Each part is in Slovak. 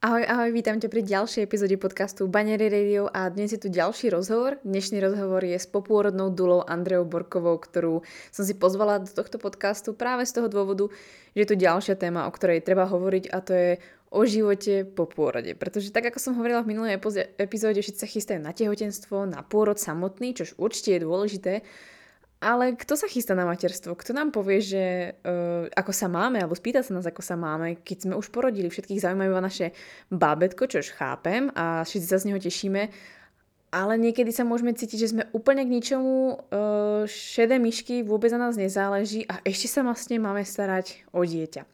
Ahoj, ahoj, vítam ťa pri ďalšej epizóde podcastu Banery Radio a dnes je tu ďalší rozhovor. Dnešný rozhovor je s popôrodnou dulou Andreou Borkovou, ktorú som si pozvala do tohto podcastu práve z toho dôvodu, že je tu ďalšia téma, o ktorej treba hovoriť a to je o živote po pôrode. Pretože tak, ako som hovorila v minulej epizóde, všetci sa chystajú na tehotenstvo, na pôrod samotný, čo určite je dôležité, ale kto sa chystá na materstvo? Kto nám povie, že uh, ako sa máme, alebo spýta sa nás, ako sa máme, keď sme už porodili, všetkých zaujímajú naše bábetko, čo už chápem a všetci sa z neho tešíme, ale niekedy sa môžeme cítiť, že sme úplne k ničomu, uh, šedé myšky, vôbec na nás nezáleží a ešte sa vlastne máme starať o dieťa.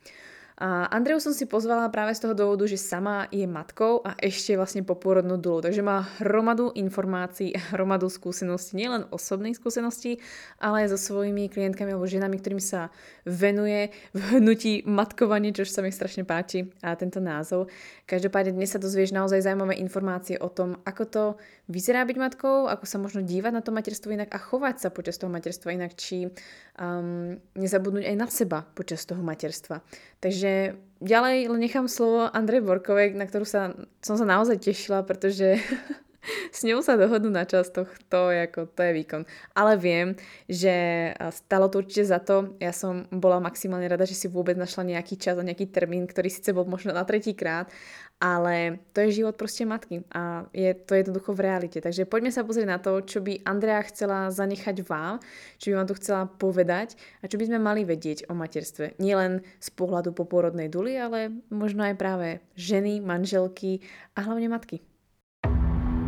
A Andreu som si pozvala práve z toho dôvodu, že sama je matkou a ešte vlastne popôrodnú dulu. Takže má hromadu informácií, hromadu skúseností, nielen osobných skúseností, ale aj so svojimi klientkami alebo ženami, ktorým sa venuje v hnutí matkovanie, čo sa mi strašne páči a tento názov. Každopádne dnes sa dozvieš naozaj zaujímavé informácie o tom, ako to vyzerá byť matkou, ako sa možno dívať na to materstvo inak a chovať sa počas toho materstva inak, či um, nezabudnúť aj na seba počas toho materstva. Takže ďalej len nechám slovo Andrej Borkovej, na ktorú sa, som sa naozaj tešila, pretože s ňou sa dohodnú na čas, to, ako, to je výkon. Ale viem, že stalo to určite za to. Ja som bola maximálne rada, že si vôbec našla nejaký čas a nejaký termín, ktorý síce bol možno na tretí krát, ale to je život proste matky a je to jednoducho v realite. Takže poďme sa pozrieť na to, čo by Andrea chcela zanechať vám, čo by vám tu chcela povedať a čo by sme mali vedieť o materstve. Nielen z pohľadu popôrodnej duly, ale možno aj práve ženy, manželky a hlavne matky.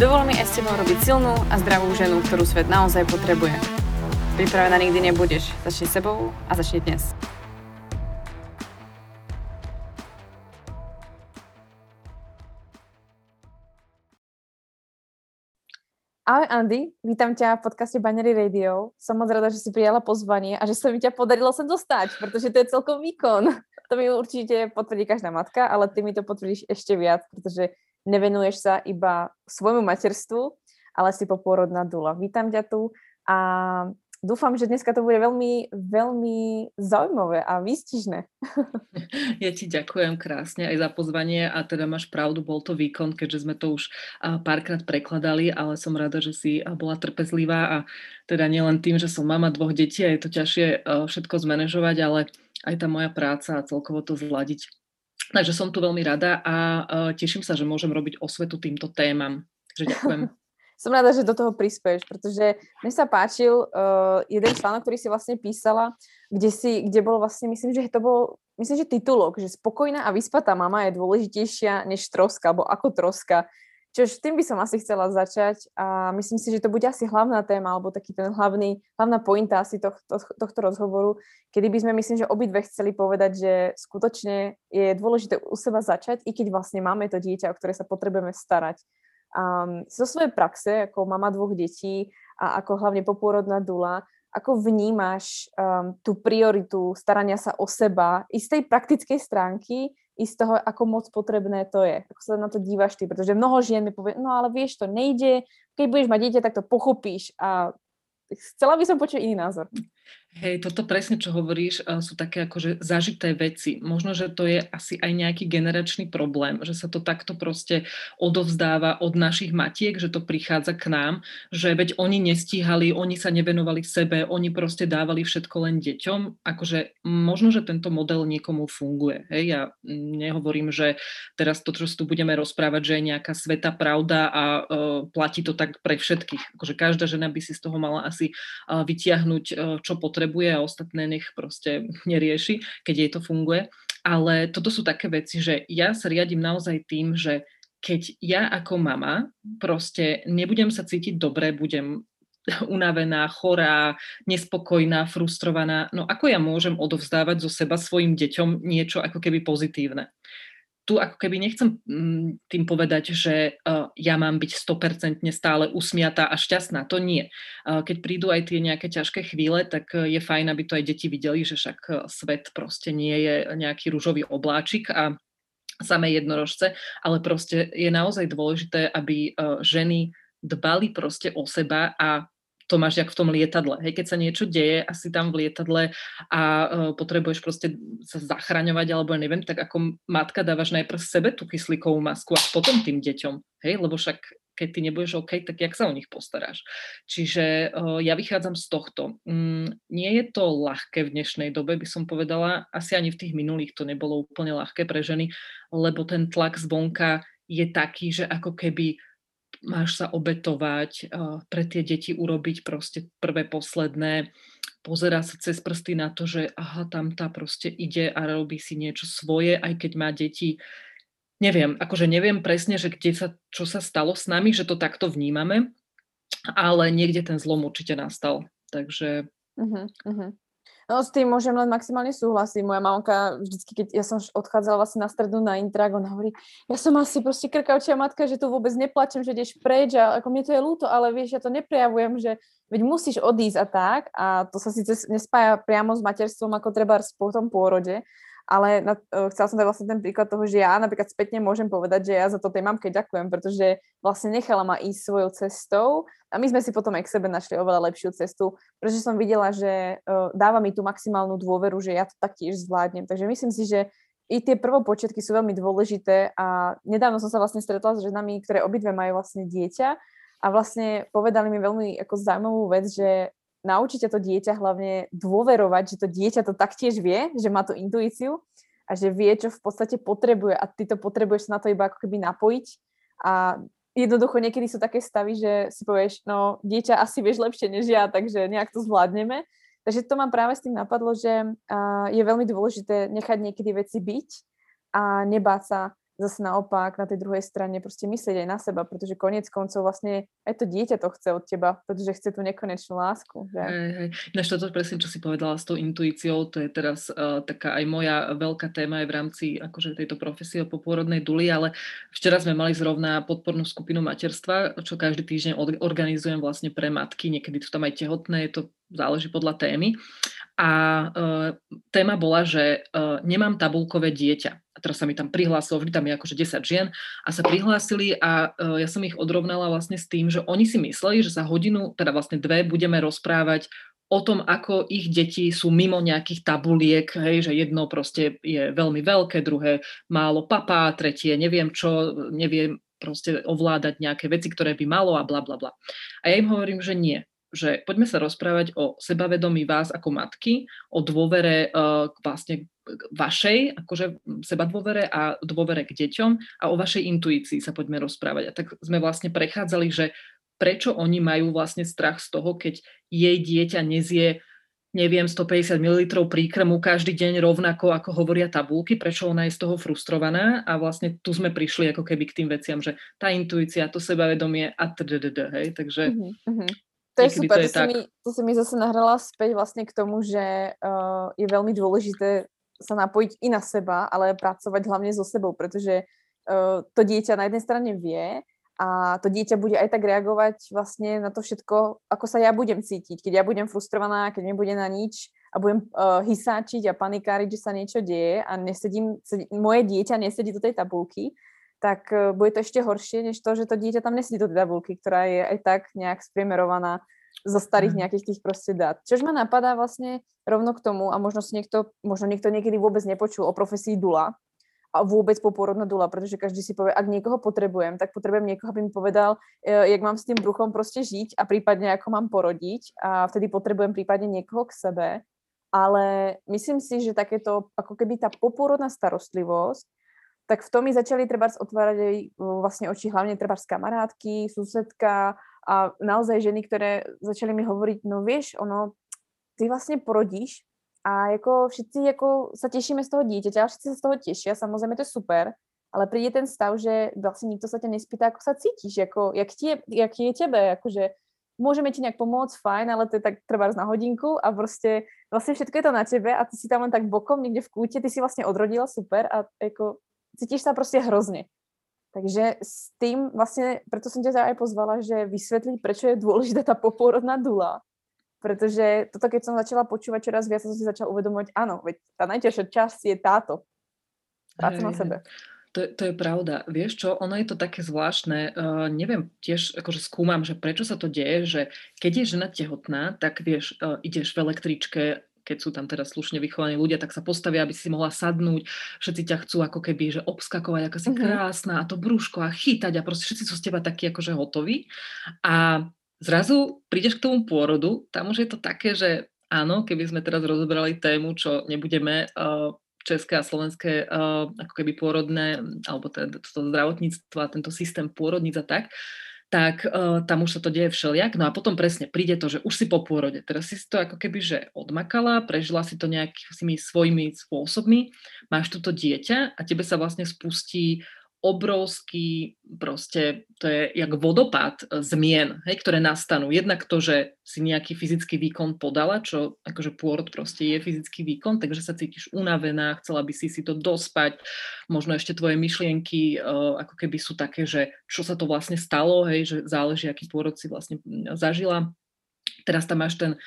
Dovol mi aj s tebou robiť silnú a zdravú ženu, ktorú svet naozaj potrebuje. Pripravená nikdy nebudeš. Začni sebou a začni dnes. Ahoj Andy, vítam ťa v podcaste Banery Radio. Som moc rada, že si prijala pozvanie a že sa mi ťa podarilo sem dostať, pretože to je celkom výkon. To mi určite potvrdí každá matka, ale ty mi to potvrdíš ešte viac, pretože nevenuješ sa iba svojmu materstvu, ale si popôrodná dula. Vítam ťa tu a dúfam, že dneska to bude veľmi, veľmi zaujímavé a výstižné. Ja ti ďakujem krásne aj za pozvanie a teda máš pravdu, bol to výkon, keďže sme to už párkrát prekladali, ale som rada, že si bola trpezlivá a teda nielen tým, že som mama dvoch detí a je to ťažšie všetko zmanéžovať, ale aj tá moja práca a celkovo to zladiť. Takže som tu veľmi rada a teším sa, že môžem robiť osvetu týmto témam. Takže ďakujem. som rada, že do toho prispieš, pretože mne sa páčil uh, jeden článok, ktorý si vlastne písala, kde, si, kde bol vlastne, myslím, že to bol, myslím, že titulok, že spokojná a vyspatá mama je dôležitejšia než troska, alebo ako troska. Čiže tým by som asi chcela začať a myslím si, že to bude asi hlavná téma, alebo taký ten hlavný, hlavná pointa asi tohto, tohto rozhovoru, kedy by sme, myslím, že obidve chceli povedať, že skutočne je dôležité u seba začať, i keď vlastne máme to dieťa, o ktoré sa potrebujeme starať. Um, zo svojej praxe, ako mama dvoch detí a ako hlavne popôrodná dula, ako vnímaš um, tú prioritu starania sa o seba i z tej praktickej stránky, i z toho, ako moc potrebné to je. Ako sa na to dívaš ty, pretože mnoho žien mi povie, no ale vieš, to nejde, keď budeš mať dieťa, tak to pochopíš a chcela by som počuť iný názor. Hej, toto presne, čo hovoríš, eh, sú také akože zažité veci. Možno, že to je asi aj nejaký generačný problém, že sa to takto proste odovzdáva od našich matiek, že to prichádza k nám, že veď oni nestíhali, oni sa nevenovali sebe, oni proste dávali všetko len deťom. Akože možno, že tento model niekomu funguje. Hej, ja nehovorím, že teraz to, čo tu budeme rozprávať, že je nejaká sveta pravda a uh, platí to tak pre všetkých. Akože každá žena by si z toho mala asi uh, vytiahnuť, uh, čo potrebuje potrebuje a ostatné nech proste nerieši, keď jej to funguje. Ale toto sú také veci, že ja sa riadím naozaj tým, že keď ja ako mama proste nebudem sa cítiť dobre, budem unavená, chorá, nespokojná, frustrovaná, no ako ja môžem odovzdávať zo seba svojim deťom niečo ako keby pozitívne? Tu ako keby nechcem mm, tým povedať, že uh, ja mám byť 100% stále usmiatá a šťastná. To nie. Uh, keď prídu aj tie nejaké ťažké chvíle, tak uh, je fajn, aby to aj deti videli, že však svet proste nie je nejaký rúžový obláčik a samé jednorožce, ale proste je naozaj dôležité, aby ženy dbali proste o seba a to máš jak v tom lietadle. Hej, keď sa niečo deje asi tam v lietadle a uh, potrebuješ proste sa zachraňovať alebo neviem, tak ako matka dávaš najprv sebe tú kyslíkovú masku a potom tým deťom. Hej, lebo však keď ty nebudeš OK, tak jak sa o nich postaráš. Čiže uh, ja vychádzam z tohto. Mm, nie je to ľahké v dnešnej dobe, by som povedala. Asi ani v tých minulých to nebolo úplne ľahké pre ženy, lebo ten tlak zvonka je taký, že ako keby máš sa obetovať, pre tie deti urobiť proste prvé, posledné, pozera sa cez prsty na to, že aha, tam tá proste ide a robí si niečo svoje, aj keď má deti. Neviem, akože neviem presne, že kde sa, čo sa stalo s nami, že to takto vnímame, ale niekde ten zlom určite nastal. Takže... Uh-huh, uh-huh. No s tým môžem len maximálne súhlasiť. Moja mamka vždycky, keď ja som odchádzala vlastne na stredu na intrak, ona hovorí, ja som asi proste krkavčia matka, že tu vôbec neplačem, že ideš preč a ako mne to je ľúto, ale vieš, ja to neprejavujem, že veď musíš odísť a tak a to sa síce nespája priamo s materstvom ako treba po tom pôrode, ale na, uh, chcela som dať vlastne ten príklad toho, že ja napríklad spätne môžem povedať, že ja za to tej mamke ďakujem, pretože vlastne nechala ma ísť svojou cestou a my sme si potom aj k sebe našli oveľa lepšiu cestu, pretože som videla, že uh, dáva mi tú maximálnu dôveru, že ja to taktiež zvládnem. Takže myslím si, že i tie prvopočiatky sú veľmi dôležité a nedávno som sa vlastne stretla s ženami, ktoré obidve majú vlastne dieťa a vlastne povedali mi veľmi ako zaujímavú vec, že naučíte to dieťa hlavne dôverovať, že to dieťa to taktiež vie, že má tú intuíciu a že vie, čo v podstate potrebuje a ty to potrebuješ na to iba ako keby napojiť a jednoducho niekedy sú také stavy, že si povieš, no dieťa asi vieš lepšie než ja, takže nejak to zvládneme. Takže to ma práve s tým napadlo, že je veľmi dôležité nechať niekedy veci byť a nebáť sa zase naopak na tej druhej strane proste myslieť aj na seba, pretože konec koncov vlastne aj to dieťa to chce od teba, pretože chce tú nekonečnú lásku. Že? Hej. Ináč toto presne, čo si povedala s tou intuíciou, to je teraz uh, taká aj moja veľká téma aj v rámci akože tejto profesie o popôrodnej duli, ale včera sme mali zrovna podpornú skupinu materstva, čo každý týždeň organizujem vlastne pre matky, niekedy sú tam aj tehotné, je to záleží podľa témy. A uh, téma bola, že uh, nemám tabulkové dieťa. A teraz sa mi tam prihlásilo, vždy tam je akože 10 žien a sa prihlásili a uh, ja som ich odrovnala vlastne s tým, že oni si mysleli, že za hodinu, teda vlastne dve, budeme rozprávať o tom, ako ich deti sú mimo nejakých tabuliek, hej, že jedno proste je veľmi veľké, druhé málo papá, tretie neviem čo, neviem proste ovládať nejaké veci, ktoré by malo a bla bla bla. A ja im hovorím, že nie, že poďme sa rozprávať o sebavedomí vás ako matky, o dôvere uh, vlastne vašej, akože seba dôvere a dôvere k deťom a o vašej intuícii sa poďme rozprávať. A tak sme vlastne prechádzali, že prečo oni majú vlastne strach z toho, keď jej dieťa nezie neviem, 150 ml príkrmu každý deň rovnako, ako hovoria tabulky, prečo ona je z toho frustrovaná a vlastne tu sme prišli ako keby k tým veciam, že tá intuícia, to sebavedomie a tdd, hej, takže uh-huh. To je super, to, je to, si mi, to si mi zase nahrala späť vlastne k tomu, že uh, je veľmi dôležité sa napojiť i na seba, ale pracovať hlavne so sebou, pretože uh, to dieťa na jednej strane vie a to dieťa bude aj tak reagovať vlastne na to všetko, ako sa ja budem cítiť. Keď ja budem frustrovaná, keď mi bude na nič a budem uh, hysáčiť a panikáriť, že sa niečo deje a nesedím, sedí, moje dieťa nesedí do tej tabulky, tak uh, bude to ešte horšie, než to, že to dieťa tam nesedí do tej tabulky, ktorá je aj tak nejak spriemerovaná zo starých mhm. nejakých tých proste dát. Čož ma napadá vlastne rovno k tomu a možno si niekto, možno niekto niekedy vôbec nepočul o profesii dula a vôbec poporodná dula, pretože každý si povie, ak niekoho potrebujem, tak potrebujem niekoho, aby mi povedal, e, jak mám s tým bruchom proste žiť a prípadne ako mám porodiť a vtedy potrebujem prípadne niekoho k sebe. Ale myslím si, že takéto, ako keby tá poporodná starostlivosť tak v tom mi začali treba otvárať aj vlastne oči, hlavne treba z kamarátky, susedka a naozaj ženy, ktoré začali mi hovoriť, no vieš, ono, ty vlastne porodíš a ako všetci ako sa tešíme z toho dieťaťa, všetci sa z toho tešia, samozrejme to je super, ale príde ten stav, že vlastne nikto sa ťa nespýta, ako sa cítiš, ako, jak, tie, jak je tebe, akože môžeme ti nejak pomôcť, fajn, ale to je tak treba na hodinku a proste vlastne všetko je to na tebe a ty si tam len tak bokom niekde v kúte, ty si vlastne odrodila super a ako cítiš sa proste hrozne. Takže s tým vlastne, preto som ťa aj pozvala, že vysvetliť, prečo je dôležitá tá popôrodná dula. Pretože toto, keď som začala počúvať čoraz viac, som si začala uvedomovať, áno, veď tá najťažšia časť je táto. Práca na sebe. To, to je pravda. Vieš čo, ono je to také zvláštne. Uh, neviem, tiež akože skúmam, že prečo sa to deje, že keď je žena tehotná, tak vieš, uh, ideš v električke, keď sú tam teda slušne vychovaní ľudia, tak sa postavia, aby si mohla sadnúť. Všetci ťa chcú ako keby, že obskakovať, ako si uh-huh. krásna a to brúško a chytať a proste všetci sú z teba takí akože hotoví. A zrazu prídeš k tomu pôrodu, tam už je to také, že áno, keby sme teraz rozobrali tému, čo nebudeme uh, české a slovenské uh, ako keby pôrodné, alebo teda to zdravotníctvo a tento systém pôrodníc a tak, tak uh, tam už sa to deje všelijak. No a potom presne príde to, že už si po pôrode. Teraz si to ako keby, že odmakala, prežila si to nejakými svojimi spôsobmi, máš toto dieťa a tebe sa vlastne spustí obrovský, proste to je jak vodopád e, zmien, hej, ktoré nastanú. Jednak to, že si nejaký fyzický výkon podala, čo akože pôrod proste je fyzický výkon, takže sa cítiš unavená, chcela by si si to dospať, možno ešte tvoje myšlienky uh, ako keby sú také, že čo sa to vlastne stalo, hej, že záleží, aký pôrod si vlastne zažila. Teraz tam máš ten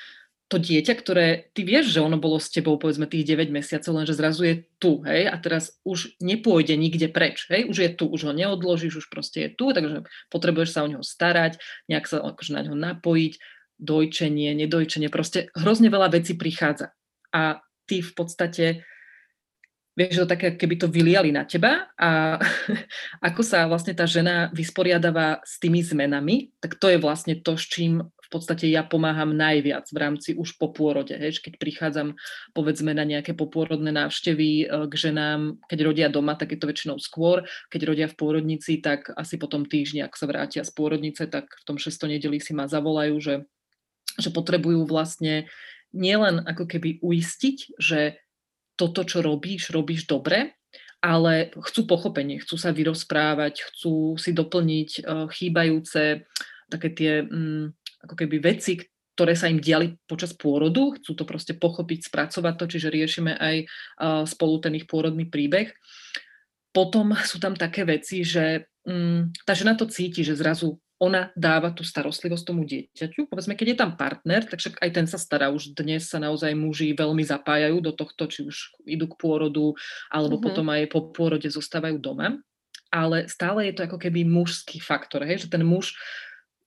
to dieťa, ktoré ty vieš, že ono bolo s tebou povedzme tých 9 mesiacov, lenže zrazu je tu, hej, a teraz už nepôjde nikde preč, hej, už je tu, už ho neodložíš, už proste je tu, takže potrebuješ sa o neho starať, nejak sa akože na neho napojiť, dojčenie, nedojčenie, proste hrozne veľa vecí prichádza. A ty v podstate vieš, to také, keby to vyliali na teba a ako sa vlastne tá žena vysporiadáva s tými zmenami, tak to je vlastne to, s čím podstate ja pomáham najviac v rámci už po pôrode. Hej, keď prichádzam povedzme na nejaké popôrodné návštevy e, k ženám, keď rodia doma, tak je to väčšinou skôr. Keď rodia v pôrodnici, tak asi po tom týždni, ak sa vrátia z pôrodnice, tak v tom 6. nedeli si ma zavolajú, že, že potrebujú vlastne nielen ako keby uistiť, že toto, čo robíš, robíš dobre, ale chcú pochopenie, chcú sa vyrozprávať, chcú si doplniť uh, chýbajúce také tie um, ako keby veci, ktoré sa im diali počas pôrodu, chcú to proste pochopiť, spracovať to, čiže riešime aj uh, spolu ten ich pôrodný príbeh. Potom sú tam také veci, že um, tá žena to cíti, že zrazu ona dáva tú starostlivosť tomu dieťaťu. Povedzme, keď je tam partner, tak však aj ten sa stará. Už dnes sa naozaj muži veľmi zapájajú do tohto, či už idú k pôrodu, alebo mm-hmm. potom aj po pôrode zostávajú doma. Ale stále je to ako keby mužský faktor, hej? že ten muž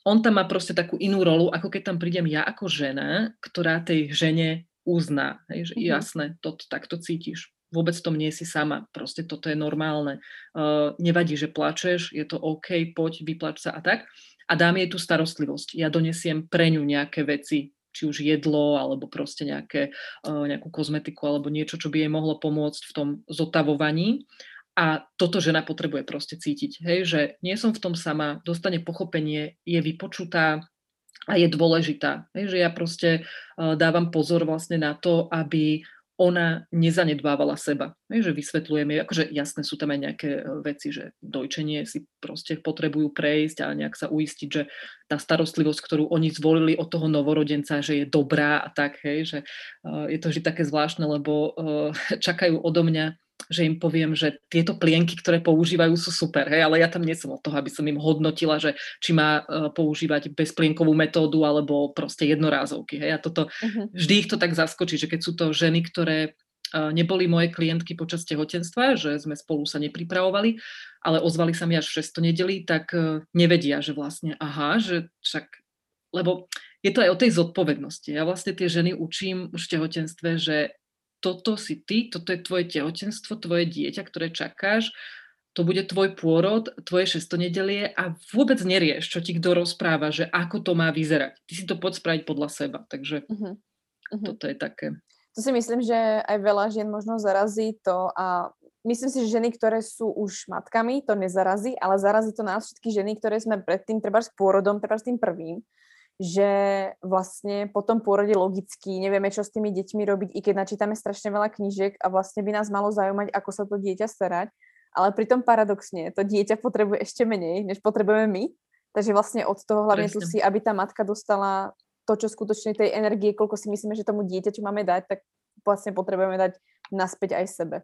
on tam má proste takú inú rolu, ako keď tam prídem ja ako žena, ktorá tej žene uzná. Hej, že mm-hmm. jasné, to, takto cítiš. Vôbec tom nie si sama. Proste toto je normálne. Uh, nevadí, že plačeš, je to OK, poď, vyplač sa a tak. A dám jej tú starostlivosť. Ja donesiem pre ňu nejaké veci, či už jedlo, alebo proste nejaké, uh, nejakú kozmetiku, alebo niečo, čo by jej mohlo pomôcť v tom zotavovaní. A toto žena potrebuje proste cítiť, hej, že nie som v tom sama, dostane pochopenie, je vypočutá a je dôležitá. Hej, že ja proste uh, dávam pozor vlastne na to, aby ona nezanedbávala seba. Hej, že vysvetľujeme, akože jasné sú tam aj nejaké e, veci, že dojčenie si proste potrebujú prejsť a nejak sa uistiť, že tá starostlivosť, ktorú oni zvolili od toho novorodenca, že je dobrá a tak, hej, že uh, je to vždy také zvláštne, lebo čakajú odo mňa že im poviem, že tieto plienky, ktoré používajú, sú super, hej, ale ja tam nie som od toho, aby som im hodnotila, že či má uh, používať bezplienkovú metódu alebo proste jednorázovky, hej, a toto, uh-huh. vždy ich to tak zaskočí, že keď sú to ženy, ktoré uh, neboli moje klientky počas tehotenstva, že sme spolu sa nepripravovali, ale ozvali sa mi až v 6. nedeli, tak uh, nevedia, že vlastne aha, že však, lebo je to aj o tej zodpovednosti. Ja vlastne tie ženy učím už v tehotenstve, že toto si ty, toto je tvoje tehotenstvo, tvoje dieťa, ktoré čakáš, to bude tvoj pôrod, tvoje šestonedelie a vôbec nerieš, čo ti kto rozpráva, že ako to má vyzerať. Ty si to poď spraviť podľa seba, takže uh-huh. Uh-huh. toto je také. To si myslím, že aj veľa žien možno zarazí to a myslím si, že ženy, ktoré sú už matkami, to nezarazí, ale zarazí to nás všetky ženy, ktoré sme predtým, treba s pôrodom, treba s tým prvým, že vlastne po tom pôrode logicky nevieme, čo s tými deťmi robiť, i keď načítame strašne veľa knížiek a vlastne by nás malo zaujímať, ako sa to dieťa starať, ale pritom paradoxne to dieťa potrebuje ešte menej, než potrebujeme my, takže vlastne od toho hlavne tu si, aby tá matka dostala to, čo skutočne tej energie, koľko si myslíme, že tomu dieťaťu máme dať, tak vlastne potrebujeme dať naspäť aj sebe.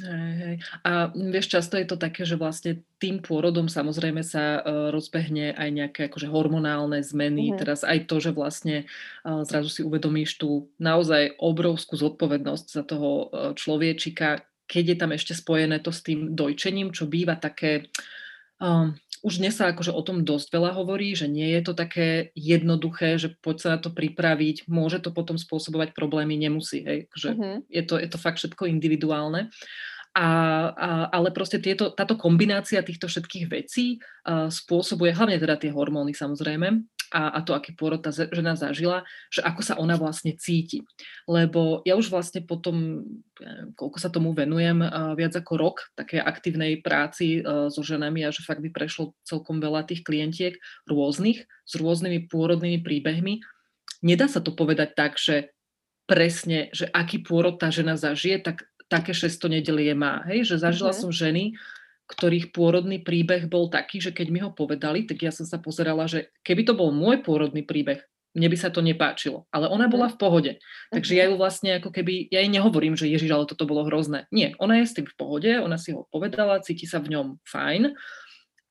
Hej, hej. A vieš, často je to také, že vlastne tým pôrodom samozrejme sa uh, rozbehne aj nejaké akože hormonálne zmeny. Mm-hmm. Teraz aj to, že vlastne uh, zrazu si uvedomíš tú naozaj obrovskú zodpovednosť za toho uh, človečika, keď je tam ešte spojené to s tým dojčením, čo býva také... Um, už dnes sa akože o tom dosť veľa hovorí, že nie je to také jednoduché, že poď sa na to pripraviť, môže to potom spôsobovať problémy, nemusí, hej, že uh-huh. je, to, je to fakt všetko individuálne. A, a, ale proste tieto, táto kombinácia týchto všetkých vecí a, spôsobuje, hlavne teda tie hormóny samozrejme, a, a to, aký pôrod tá žena zažila, že ako sa ona vlastne cíti. Lebo ja už vlastne potom, koľko sa tomu venujem, viac ako rok také aktívnej práci uh, so ženami a že fakt by prešlo celkom veľa tých klientiek rôznych, s rôznymi pôrodnými príbehmi. Nedá sa to povedať tak, že presne, že aký pôrod tá žena zažije, tak také šesto nedelie má. Hej? Že zažila mm-hmm. som ženy, ktorých pôrodný príbeh bol taký, že keď mi ho povedali, tak ja som sa pozerala, že keby to bol môj pôrodný príbeh, mne by sa to nepáčilo. Ale ona bola mhm. v pohode. Takže ja mhm. ju vlastne ako keby, ja jej nehovorím, že Ježiš, ale toto bolo hrozné. Nie, ona je s tým v pohode, ona si ho povedala, cíti sa v ňom fajn.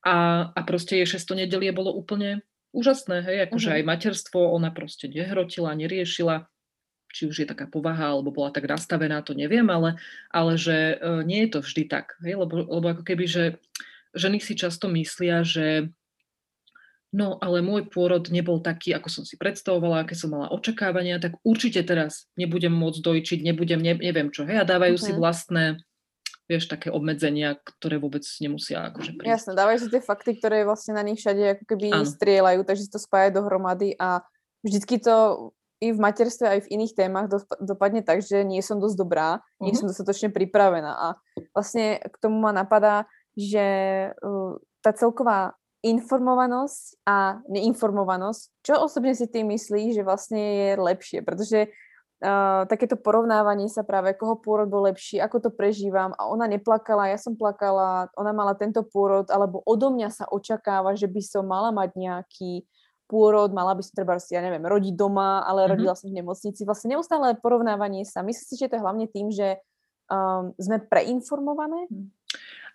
A, a proste jej šesto nedelie bolo úplne úžasné, hej, akože uh-huh. aj materstvo ona proste nehrotila, neriešila či už je taká povaha, alebo bola tak nastavená, to neviem, ale, ale že uh, nie je to vždy tak. Hej? Lebo, lebo ako keby, že ženy si často myslia, že no ale môj pôrod nebol taký, ako som si predstavovala, aké som mala očakávania, tak určite teraz nebudem môcť dojčiť, nebudem, ne, neviem čo, hej, a dávajú okay. si mhm. vlastné vieš, také obmedzenia, ktoré vôbec nemusia akože prísť. Jasné, dávajú si tie fakty, ktoré vlastne na nich všade ako keby ano. strieľajú, takže si to spájajú dohromady a vždycky to i v materstve, aj v iných témach dopadne tak, že nie som dosť dobrá, uh-huh. nie mhm. som dostatočne pripravená. A vlastne k tomu ma napadá, že uh, tá celková informovanosť a neinformovanosť, čo osobne si ty myslíš, že vlastne je lepšie, pretože uh, takéto porovnávanie sa práve, koho pôrod bol lepší, ako to prežívam a ona neplakala, ja som plakala, ona mala tento pôrod, alebo odo mňa sa očakáva, že by som mala mať nejaký pôrod, mala by som treba, ja neviem, rodiť doma, ale mm-hmm. rodila som v nemocnici. Vlastne neustále porovnávanie sa. Myslím si, že to je hlavne tým, že um, sme preinformované. Hm.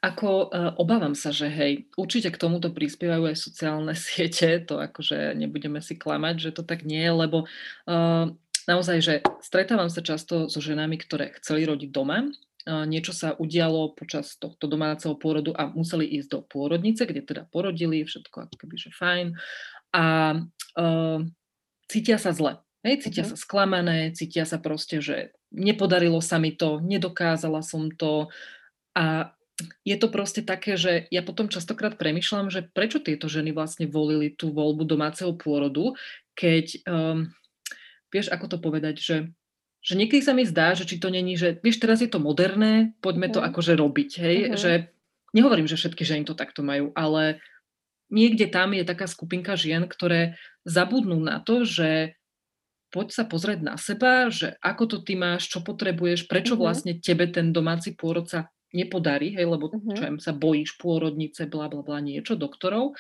Ako uh, obávam sa, že hej, určite k tomuto prispievajú aj sociálne siete, to akože nebudeme si klamať, že to tak nie je, lebo uh, naozaj, že stretávam sa často so ženami, ktoré chceli rodiť doma, uh, niečo sa udialo počas tohto domáceho pôrodu a museli ísť do pôrodnice, kde teda porodili, všetko ako keby, že fajn a uh, cítia sa zle. Hej, cítia uh-huh. sa sklamané, cítia sa proste, že nepodarilo sa mi to, nedokázala som to a je to proste také, že ja potom častokrát premyšľam, že prečo tieto ženy vlastne volili tú voľbu domáceho pôrodu, keď, um, vieš, ako to povedať, že, že niekedy sa mi zdá, že či to není, že vieš, teraz je to moderné, poďme to akože robiť, hej, uh-huh. že nehovorím, že všetky ženy to takto majú, ale niekde tam je taká skupinka žien, ktoré zabudnú na to, že poď sa pozrieť na seba, že ako to ty máš, čo potrebuješ, prečo mm-hmm. vlastne tebe ten domáci pôrod sa nepodarí, hej, lebo mm-hmm. čo im sa bojíš pôrodnice, bla bla bla, niečo, doktorov.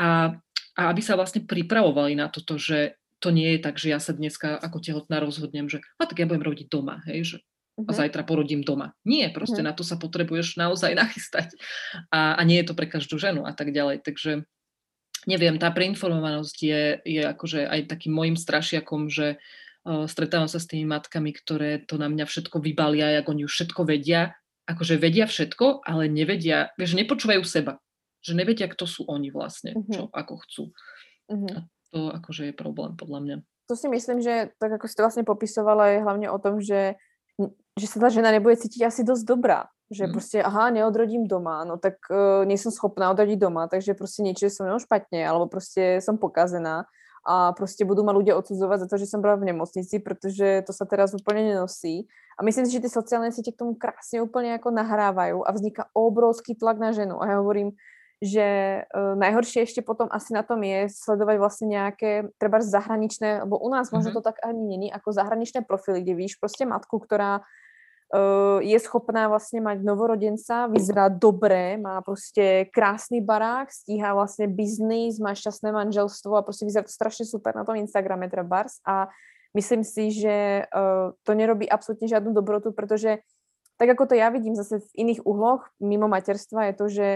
A, a aby sa vlastne pripravovali na toto, že to nie je tak, že ja sa dneska ako tehotná rozhodnem, že a tak ja budem rodiť doma, hej, že a mhm. zajtra porodím doma. Nie, proste uh-huh. na to sa potrebuješ naozaj nachystať. A, a nie je to pre každú ženu a tak ďalej. Takže neviem, tá preinformovanosť je, je akože aj takým môjim strašiakom, že uh, stretávam sa s tými matkami, ktoré to na mňa všetko vybalia, jak oni už všetko vedia. Akože vedia všetko, ale nevedia, vieš, nepočúvajú seba. Že nevedia, kto sú oni vlastne, uh-huh. čo ako chcú. Uh-huh. A to akože je problém podľa mňa. To si myslím, že tak ako si to vlastne popisovala, je hlavne o tom, že že sa tá žena nebude cítiť asi dosť dobrá. Že mm. proste, aha, neodrodím doma, no tak uh, nie som schopná odrodiť doma, takže proste niečo je so mnou špatne, alebo proste som pokazená a proste budú ma ľudia odsudzovať za to, že som bola v nemocnici, pretože to sa teraz úplne nenosí. A myslím si, že tie sociálne siete k tomu krásne úplne ako nahrávajú a vzniká obrovský tlak na ženu. A ja hovorím, že uh, najhoršie ešte potom asi na tom je sledovať vlastne nejaké, treba zahraničné, lebo u nás mm-hmm. možno to tak ani není, ako zahraničné profily, kde víš proste matku, ktorá je schopná vlastne mať novorodenca, vyzerá dobre, má proste krásny barák, stíha vlastne biznis, má šťastné manželstvo a proste vyzerá to strašne super na tom Instagrame trebárs a myslím si, že uh, to nerobí absolútne žiadnu dobrotu, pretože tak ako to ja vidím zase v iných uhloch mimo materstva je to, že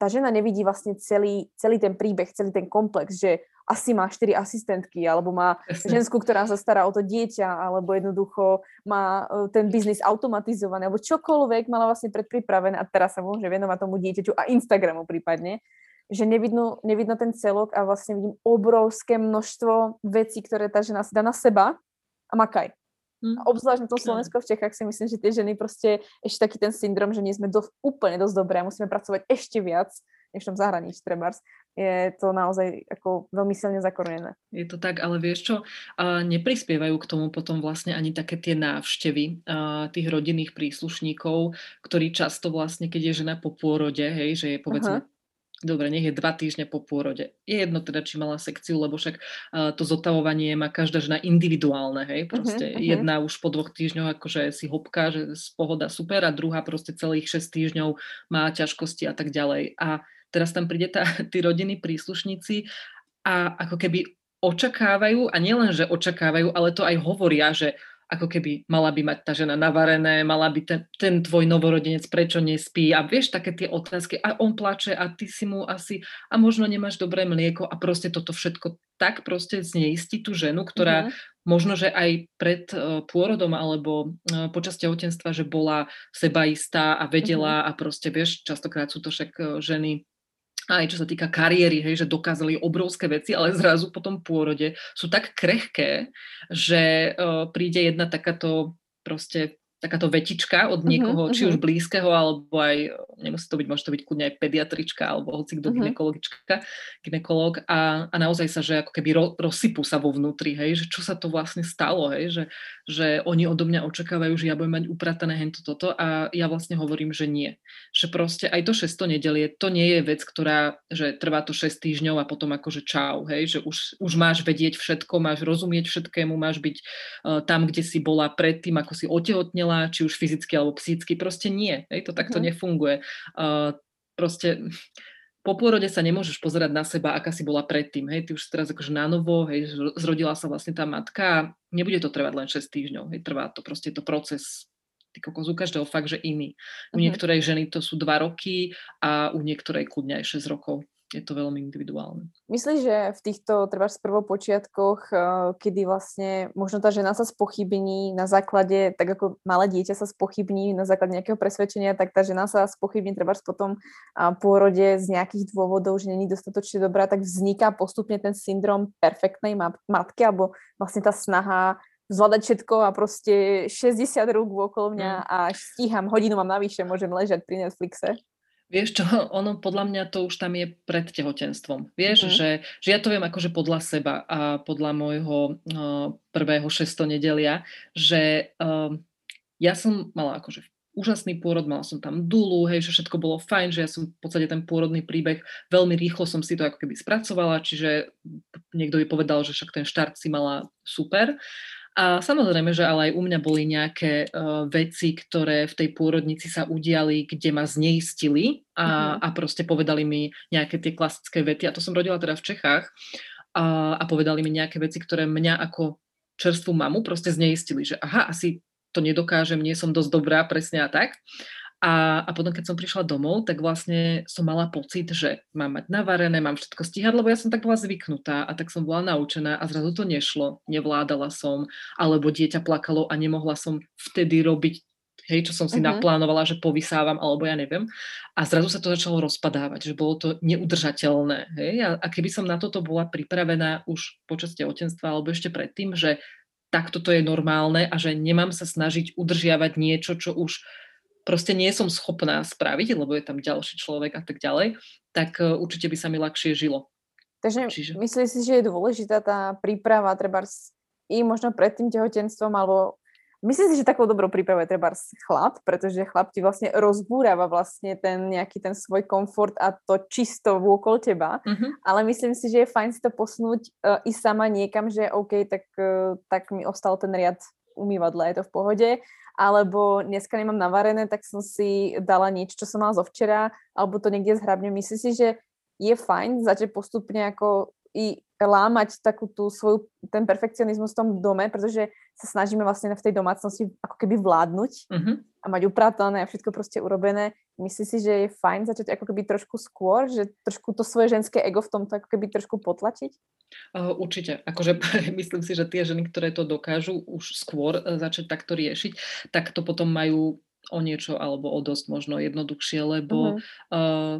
tá žena nevidí vlastne celý, celý ten príbeh, celý ten komplex, že asi má štyri asistentky, alebo má žensku, ktorá sa stará o to dieťa, alebo jednoducho má e, ten biznis automatizovaný, alebo čokoľvek mala vlastne predpripravené a teraz sa môže venovať tomu dieťaťu a Instagramu prípadne, že nevidno, nevidno ten celok a vlastne vidím obrovské množstvo vecí, ktoré tá žena si dá na seba a makaj. Mm. A obzvlášť na tom Slovensku v Čechách si myslím, že tie ženy proste ešte taký ten syndrom, že nie sme do, úplne dosť dobré a musíme pracovať ešte viac, než v tom zahraničí trebárs, je to naozaj ako veľmi silne zakorenené. Je to tak, ale vieš čo, neprispievajú k tomu potom vlastne ani také tie návštevy tých rodinných príslušníkov, ktorí často vlastne, keď je žena po pôrode, hej, že je povedzme uh-huh dobre, nech je dva týždne po pôrode. Je jedno teda, či mala sekciu, lebo však uh, to zotavovanie má každá žena individuálne, hej, mhm, proste uh-huh, uh-huh. jedna už po dvoch týždňoch akože si hopká, že z pohoda super a druhá proste celých 6 týždňov má ťažkosti a tak ďalej. A teraz tam príde tá, tí rodiny príslušníci a ako keby očakávajú, a nielen, že očakávajú, ale to aj hovoria, že ako keby mala by mať tá žena navarené, mala by ten, ten tvoj novorodenec prečo nespí a vieš také tie otázky a on plače a ty si mu asi a možno nemáš dobré mlieko a proste toto všetko tak proste zneistí tú ženu, ktorá mm-hmm. možno, že aj pred uh, pôrodom alebo uh, počas tehotenstva, že bola sebaistá a vedela mm-hmm. a proste vieš, častokrát sú to však uh, ženy aj čo sa týka kariéry, hej, že dokázali obrovské veci, ale zrazu po tom pôrode sú tak krehké, že uh, príde jedna takáto proste takáto vetička od mhm, niekoho, uh-huh, či už blízkeho, alebo aj, nemusí to byť, môže to byť kľudne aj pediatrička, alebo hoci kto uh-huh. ginekologička, ginekolog a, a naozaj sa, že ako keby ro, rozsypú sa vo vnútri, hej, že čo sa to vlastne stalo, hej, že, že oni odo mňa očakávajú, že ja budem mať upratané hento toto a ja vlastne hovorím, že nie. Že proste aj to 600 nedelie, to nie je vec, ktorá, že trvá to 6 týždňov a potom akože čau, hej, že už, už máš vedieť všetko, máš rozumieť všetkému, máš byť uh, tam, kde si bola predtým, ako si otehotnela zranila, či už fyzicky alebo psychicky, proste nie. Hej, to takto mm. nefunguje. Uh, proste po pôrode sa nemôžeš pozerať na seba, aká si bola predtým. Hej, ty už teraz akože na novo, hej, zrodila sa vlastne tá matka a nebude to trvať len 6 týždňov. Hej, trvá to proste to proces ty kokos, u každého fakt, že iný. U mm-hmm. niektorej ženy to sú 2 roky a u niektorej kľudne aj 6 rokov je to veľmi individuálne. Myslíš, že v týchto treba z prvopočiatkoch, eh, kedy vlastne možno tá žena sa spochybní na základe, tak ako malé dieťa sa spochybní na základe nejakého presvedčenia, tak tá žena sa spochybní treba potom pôrode z nejakých dôvodov, že není dostatočne dobrá, tak vzniká postupne ten syndrom perfektnej matky, alebo vlastne tá snaha zvládať všetko a proste 60 rúk okolo mňa mm. a stíham, hodinu mám navyše, môžem ležať pri Netflixe. Vieš čo, ono podľa mňa to už tam je pred tehotenstvom. Vieš, mm. že, že ja to viem akože podľa seba a podľa môjho uh, prvého šesto nedelia, že uh, ja som mala akože úžasný pôrod, mala som tam dulu, hej, že všetko bolo fajn, že ja som v podstate ten pôrodný príbeh veľmi rýchlo som si to ako keby spracovala, čiže niekto by povedal, že však ten štart si mala super. A samozrejme, že ale aj u mňa boli nejaké uh, veci, ktoré v tej pôrodnici sa udiali, kde ma zneistili a, mm-hmm. a proste povedali mi nejaké tie klasické vety. A to som rodila teda v Čechách. A, a povedali mi nejaké veci, ktoré mňa ako čerstvú mamu proste zneistili, že aha, asi to nedokážem, nie som dosť dobrá, presne a tak. A, a potom, keď som prišla domov, tak vlastne som mala pocit, že mám mať navarené, mám všetko stíhať, lebo ja som tak bola zvyknutá a tak som bola naučená a zrazu to nešlo, nevládala som, alebo dieťa plakalo a nemohla som vtedy robiť hej, čo som si uh-huh. naplánovala, že povysávam, alebo ja neviem. A zrazu sa to začalo rozpadávať, že bolo to neudržateľné. Hej? A, a keby som na toto bola pripravená už počas tehotenstva, alebo ešte predtým, že takto to je normálne a že nemám sa snažiť udržiavať niečo, čo už proste nie som schopná spraviť, lebo je tam ďalší človek a tak ďalej, tak e, určite by sa mi ľahšie žilo. Takže Čiže... myslíš si, že je dôležitá tá príprava, treba i možno pred tým tehotenstvom, alebo myslím si, že takou dobrou prípravou je treba chlap, pretože chlap ti vlastne rozbúrava vlastne ten nejaký ten svoj komfort a to čisto vôkol teba, uh-huh. ale myslím si, že je fajn si to posunúť uh, i sama niekam, že OK, tak, uh, tak mi ostal ten riad umývadla, je to v pohode alebo dneska nemám navarené, tak som si dala niečo, čo som mala zo včera, alebo to niekde zhrabne. Myslím si, že je fajn začať postupne ako i lámať takú tú svoju, ten perfekcionizmus v tom dome, pretože sa snažíme vlastne v tej domácnosti ako keby vládnuť uh-huh. a mať upratané a všetko proste urobené. Myslíš si, že je fajn začať ako keby trošku skôr, že trošku to svoje ženské ego v tomto ako keby trošku potlačiť? Uh, určite. Akože myslím si, že tie ženy, ktoré to dokážu už skôr uh, začať takto riešiť, tak to potom majú o niečo alebo o dosť možno jednoduchšie, lebo uh-huh. uh,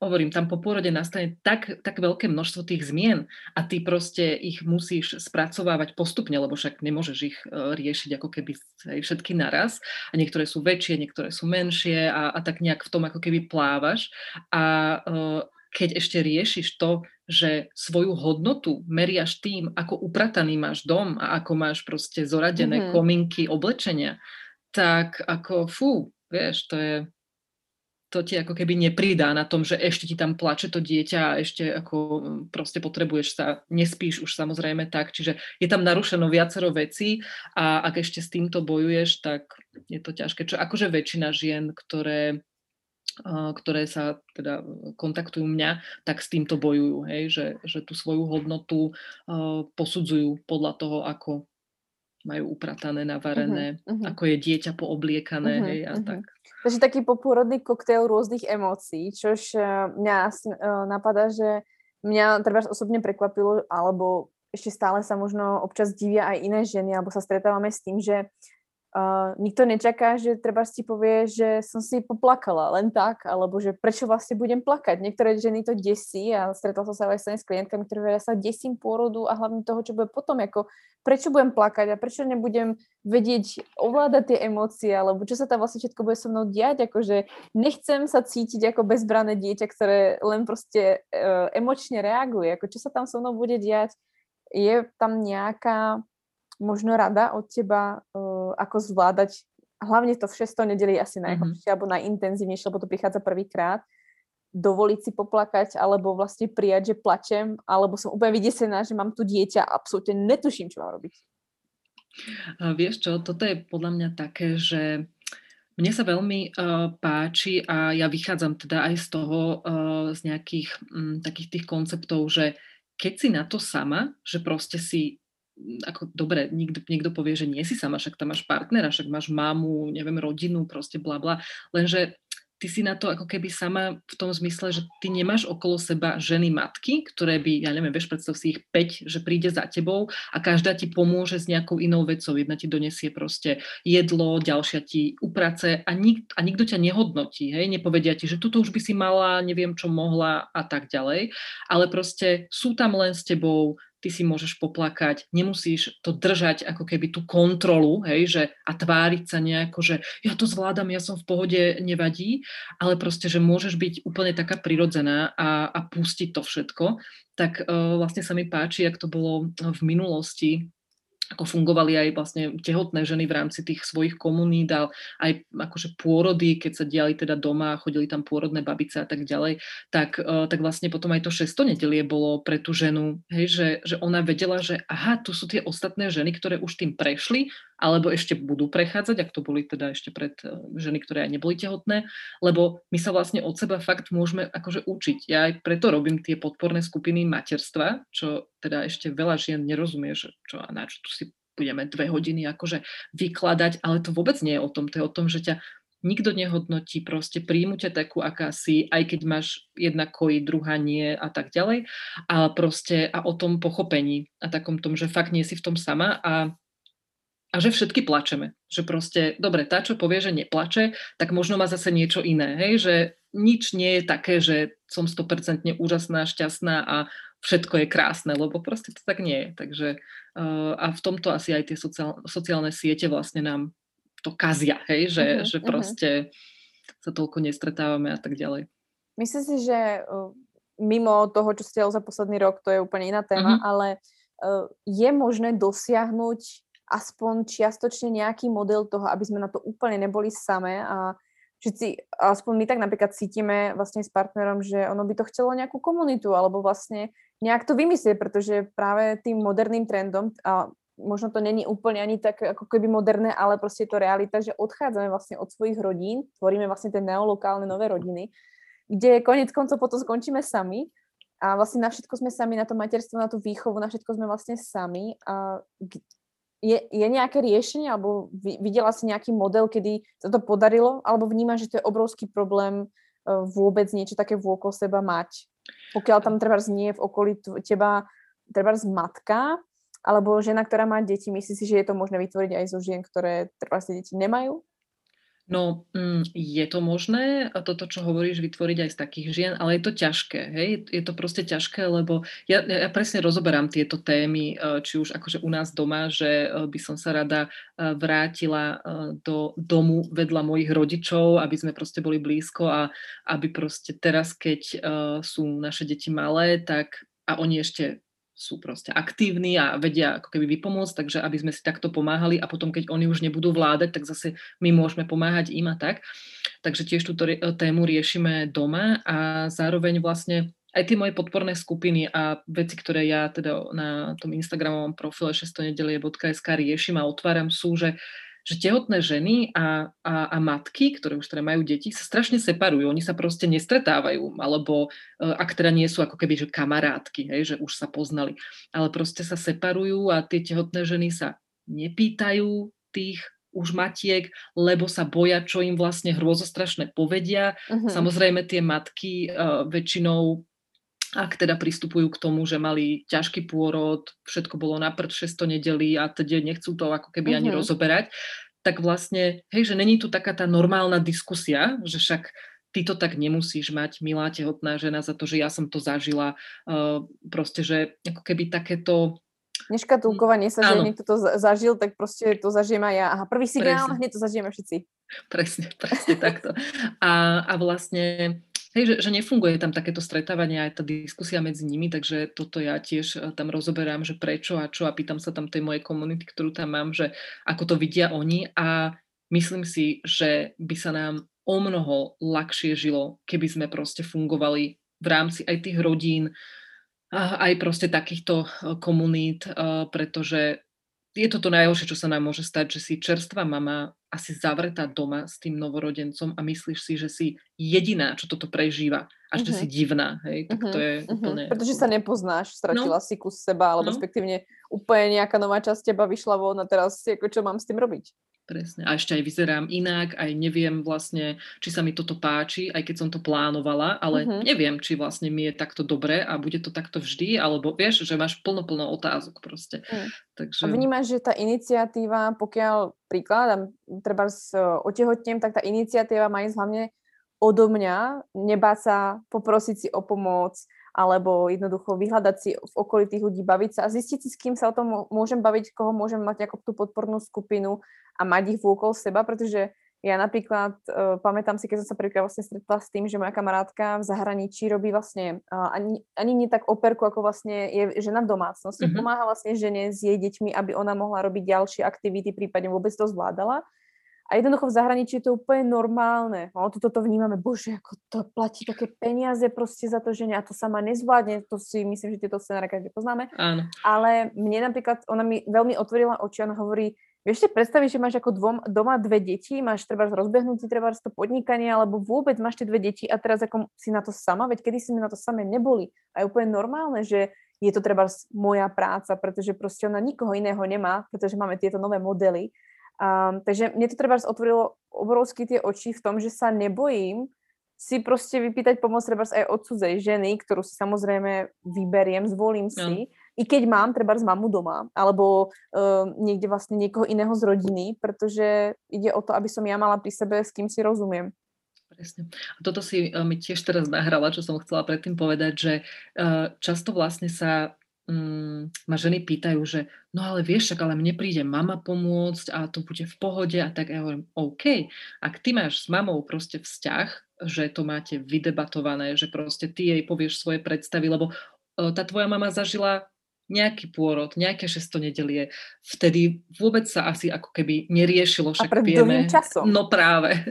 hovorím, tam po pôrode nastane tak, tak veľké množstvo tých zmien a ty proste ich musíš spracovávať postupne, lebo však nemôžeš ich uh, riešiť ako keby všetky naraz a niektoré sú väčšie, niektoré sú menšie a, a tak nejak v tom ako keby plávaš a uh, keď ešte riešiš to, že svoju hodnotu meriaš tým, ako uprataný máš dom a ako máš proste zoradené mm-hmm. kominky oblečenia, tak ako fú, vieš, to je to ti ako keby nepridá na tom, že ešte ti tam plače to dieťa a ešte ako mm, proste potrebuješ sa, nespíš už samozrejme tak, čiže je tam narušeno viacero vecí a ak ešte s týmto bojuješ, tak je to ťažké. Čo akože väčšina žien, ktoré ktoré sa teda kontaktujú mňa, tak s týmto bojujú, hej, že, že tú svoju hodnotu uh, posudzujú podľa toho, ako majú upratané, navarené, uh-huh, uh-huh. ako je dieťa poobliekané, uh-huh, hej, a uh-huh. tak. Takže taký popôrodný koktejl rôznych emócií, čož uh, mňa uh, napadá, že mňa treba osobne prekvapilo, alebo ešte stále sa možno občas divia aj iné ženy, alebo sa stretávame s tým, že Uh, nikto nečaká, že treba si povie, že som si poplakala len tak, alebo že prečo vlastne budem plakať. Niektoré ženy to desí a stretla som sa aj s klientkami, ktoré ja sa desím pôrodu a hlavne toho, čo bude potom, ako prečo budem plakať a prečo nebudem vedieť ovládať tie emócie, alebo čo sa tam vlastne všetko bude so mnou diať, akože nechcem sa cítiť ako bezbrané dieťa, ktoré len proste uh, emočne reaguje, ako čo sa tam so mnou bude diať. Je tam nejaká možno rada od teba, uh, ako zvládať hlavne to v 600 nedeli asi najhoršie, mm-hmm. alebo najintenzívnejšie, lebo to prichádza prvýkrát, dovoliť si poplakať, alebo vlastne prijať, že plačem, alebo som úplne vydesená, že mám tu dieťa a absolútne netuším, čo mám robiť. A vieš čo, toto je podľa mňa také, že mne sa veľmi uh, páči a ja vychádzam teda aj z toho, uh, z nejakých um, takých tých konceptov, že keď si na to sama, že proste si ako dobre, niekto, niekto povie, že nie si sama, však tam máš partnera, však máš mamu, neviem, rodinu, proste bla bla, lenže ty si na to ako keby sama v tom zmysle, že ty nemáš okolo seba ženy matky, ktoré by, ja neviem, vieš, predstav si ich 5, že príde za tebou a každá ti pomôže s nejakou inou vecou. Jedna ti donesie proste jedlo, ďalšia ti uprace a, nik, a nikto ťa nehodnotí, hej, nepovedia ti, že tuto už by si mala, neviem čo mohla a tak ďalej, ale proste sú tam len s tebou, ty si môžeš poplakať, nemusíš to držať ako keby tú kontrolu, hej, že a tváriť sa nejako, že ja to zvládam, ja som v pohode, nevadí, ale proste, že môžeš byť úplne taká prirodzená a, a pustiť to všetko, tak uh, vlastne sa mi páči, jak to bolo v minulosti, ako fungovali aj vlastne tehotné ženy v rámci tých svojich komunít a aj akože pôrody, keď sa diali teda doma, chodili tam pôrodné babice a tak ďalej, tak, uh, tak vlastne potom aj to šesto nedelie bolo pre tú ženu, hej, že, že ona vedela, že aha, tu sú tie ostatné ženy, ktoré už tým prešli alebo ešte budú prechádzať, ak to boli teda ešte pred eh, ženy, ktoré aj neboli tehotné, lebo my sa vlastne od seba fakt môžeme akože učiť. Ja aj preto robím tie podporné skupiny materstva, čo teda ešte veľa žien nerozumie, že čo a na čo tu si budeme dve hodiny akože vykladať, ale to vôbec nie je o tom, to je o tom, že ťa nikto nehodnotí, proste príjmu ťa takú, aká si, aj keď máš jedna koji, druhá nie a tak ďalej, ale proste a o tom pochopení a takom tom, že fakt nie si v tom sama a a že všetky plačeme. Že proste, dobre, tá, čo povie, že neplače, tak možno má zase niečo iné. Hej? Že nič nie je také, že som 100% úžasná, šťastná a všetko je krásne, lebo proste to tak nie je. Takže uh, a v tomto asi aj tie sociál, sociálne siete vlastne nám to kazia, hej? Že, uh-huh, že proste uh-huh. sa toľko nestretávame a tak ďalej. Myslím si, že uh, mimo toho, čo ste za posledný rok, to je úplne iná téma, uh-huh. ale uh, je možné dosiahnuť aspoň čiastočne nejaký model toho, aby sme na to úplne neboli samé a všetci, aspoň my tak napríklad cítime vlastne s partnerom, že ono by to chcelo nejakú komunitu alebo vlastne nejak to vymyslieť, pretože práve tým moderným trendom a možno to není úplne ani tak ako keby moderné, ale proste je to realita, že odchádzame vlastne od svojich rodín, tvoríme vlastne tie neolokálne nové rodiny, kde konec koncov potom skončíme sami a vlastne na všetko sme sami, na to materstvo, na tú výchovu, na všetko sme vlastne sami. A je, je nejaké riešenie, alebo videla si nejaký model, kedy sa to podarilo, alebo vníma, že to je obrovský problém uh, vôbec niečo také vôkol seba mať? Pokiaľ tam treba nie v okolí teba treba matka, alebo žena, ktorá má deti, myslí si, že je to možné vytvoriť aj zo žien, ktoré treba si deti nemajú? No, mm, je to možné, toto, čo hovoríš, vytvoriť aj z takých žien, ale je to ťažké, hej? Je to proste ťažké, lebo ja, ja presne rozoberám tieto témy, e, či už akože u nás doma, že e, by som sa rada e, vrátila do domu vedľa mojich rodičov, aby sme proste boli blízko a aby proste teraz, keď sú naše deti malé, tak a oni ešte sú proste aktívni a vedia ako keby vypomôcť, takže aby sme si takto pomáhali a potom, keď oni už nebudú vládať, tak zase my môžeme pomáhať im a tak. Takže tiež túto tému riešime doma a zároveň vlastne aj tie moje podporné skupiny a veci, ktoré ja teda na tom Instagramovom profile 6nedelie.sk riešim a otváram sú, že že tehotné ženy a, a, a matky, ktoré už teda majú deti, sa strašne separujú. Oni sa proste nestretávajú, alebo e, ak teda nie sú ako keby že kamarátky, hej, že už sa poznali, ale proste sa separujú a tie tehotné ženy sa nepýtajú tých už matiek, lebo sa boja, čo im vlastne hrôzostrašné povedia. Uh-huh. Samozrejme tie matky uh, väčšinou ak teda pristupujú k tomu, že mali ťažký pôrod, všetko bolo na prd 600 nedelí a teda nechcú to ako keby ani uh-huh. rozoberať, tak vlastne, hej, že není tu taká tá normálna diskusia, že však ty to tak nemusíš mať, milá tehotná žena, za to, že ja som to zažila. Uh, proste, že ako keby takéto Neškatulkovanie sa, že niekto to zažil, tak proste to zažijem aj ja. Aha, prvý signál, hneď to zažijeme všetci. Presne, presne takto. A, a vlastne Hej, že, že nefunguje tam takéto stretávanie aj tá diskusia medzi nimi, takže toto ja tiež eh, tam rozoberám, že prečo a čo a pýtam sa tam tej mojej komunity, ktorú tam mám, že ako to vidia oni. A myslím si, že by sa nám o mnoho ľahšie žilo, keby sme proste fungovali v rámci aj tých rodín, aj proste takýchto eh, komunít, eh, pretože je to to najhoršie, čo sa nám môže stať, že si čerstvá mama asi zavretá doma s tým novorodencom a myslíš si, že si jediná, čo toto prežíva a že uh-huh. si divná, hej, tak uh-huh. to je uh-huh. úplne... Pretože sa nepoznáš, stratila no. si kus seba, alebo no. respektívne úplne nejaká nová časť teba vyšla von a teraz ako čo mám s tým robiť? Presne. A ešte aj vyzerám inak, aj neviem vlastne, či sa mi toto páči, aj keď som to plánovala, ale uh-huh. neviem, či vlastne mi je takto dobre a bude to takto vždy, alebo vieš, že máš plno, plno otázok proste. Uh-huh. Takže... A vnímaš, že tá iniciatíva, pokiaľ príkladám, treba s otehotnem, tak tá iniciatíva má ísť hlavne odo mňa, nebáť sa poprosiť si o pomoc, alebo jednoducho vyhľadať si v okolí tých ľudí, baviť sa a zistiť si, s kým sa o tom môžem baviť, koho môžem mať ako tú podpornú skupinu a mať ich vôkol seba, pretože ja napríklad uh, pamätám si, keď som sa prvýkrát vlastne stretla s tým, že moja kamarátka v zahraničí robí vlastne uh, ani, ani nie tak operku, ako vlastne je žena v domácnosti. Mm-hmm. Pomáha vlastne žene s jej deťmi, aby ona mohla robiť ďalšie aktivity, prípadne vôbec to zvládala. A jednoducho v zahraničí je to úplne normálne. No, toto to vnímame, bože, ako to platí také peniaze proste za to, že a to sama nezvládne, to si myslím, že tieto scenáre každý poznáme. Áno. Ale mne napríklad, ona mi veľmi otvorila oči, ona hovorí, vieš si predstaviť, že máš ako dvom, doma dve deti, máš treba rozbehnutý treba to podnikanie, alebo vôbec máš tie dve deti a teraz ako si na to sama, veď kedy si na to samé neboli. A je úplne normálne, že je to treba moja práca, pretože proste ona nikoho iného nemá, pretože máme tieto nové modely Um, takže mne to treba otvorilo obrovsky tie oči v tom, že sa nebojím si proste vypýtať pomoc treba aj od cudzej ženy, ktorú si samozrejme vyberiem, zvolím si, no. i keď mám treba z mamu doma, alebo uh, niekde vlastne niekoho iného z rodiny, pretože ide o to, aby som ja mala pri sebe, s kým si rozumiem. Presne. A toto si uh, mi tiež teraz nahrala, čo som chcela predtým povedať, že uh, často vlastne sa um, ma ženy pýtajú, že no ale vieš, však ale mne príde mama pomôcť a to bude v pohode a tak ja hovorím, OK, ak ty máš s mamou proste vzťah, že to máte vydebatované, že proste ty jej povieš svoje predstavy, lebo uh, tá tvoja mama zažila nejaký pôrod, nejaké šesto nedelie, vtedy vôbec sa asi ako keby neriešilo, však a vieme. časom. No práve.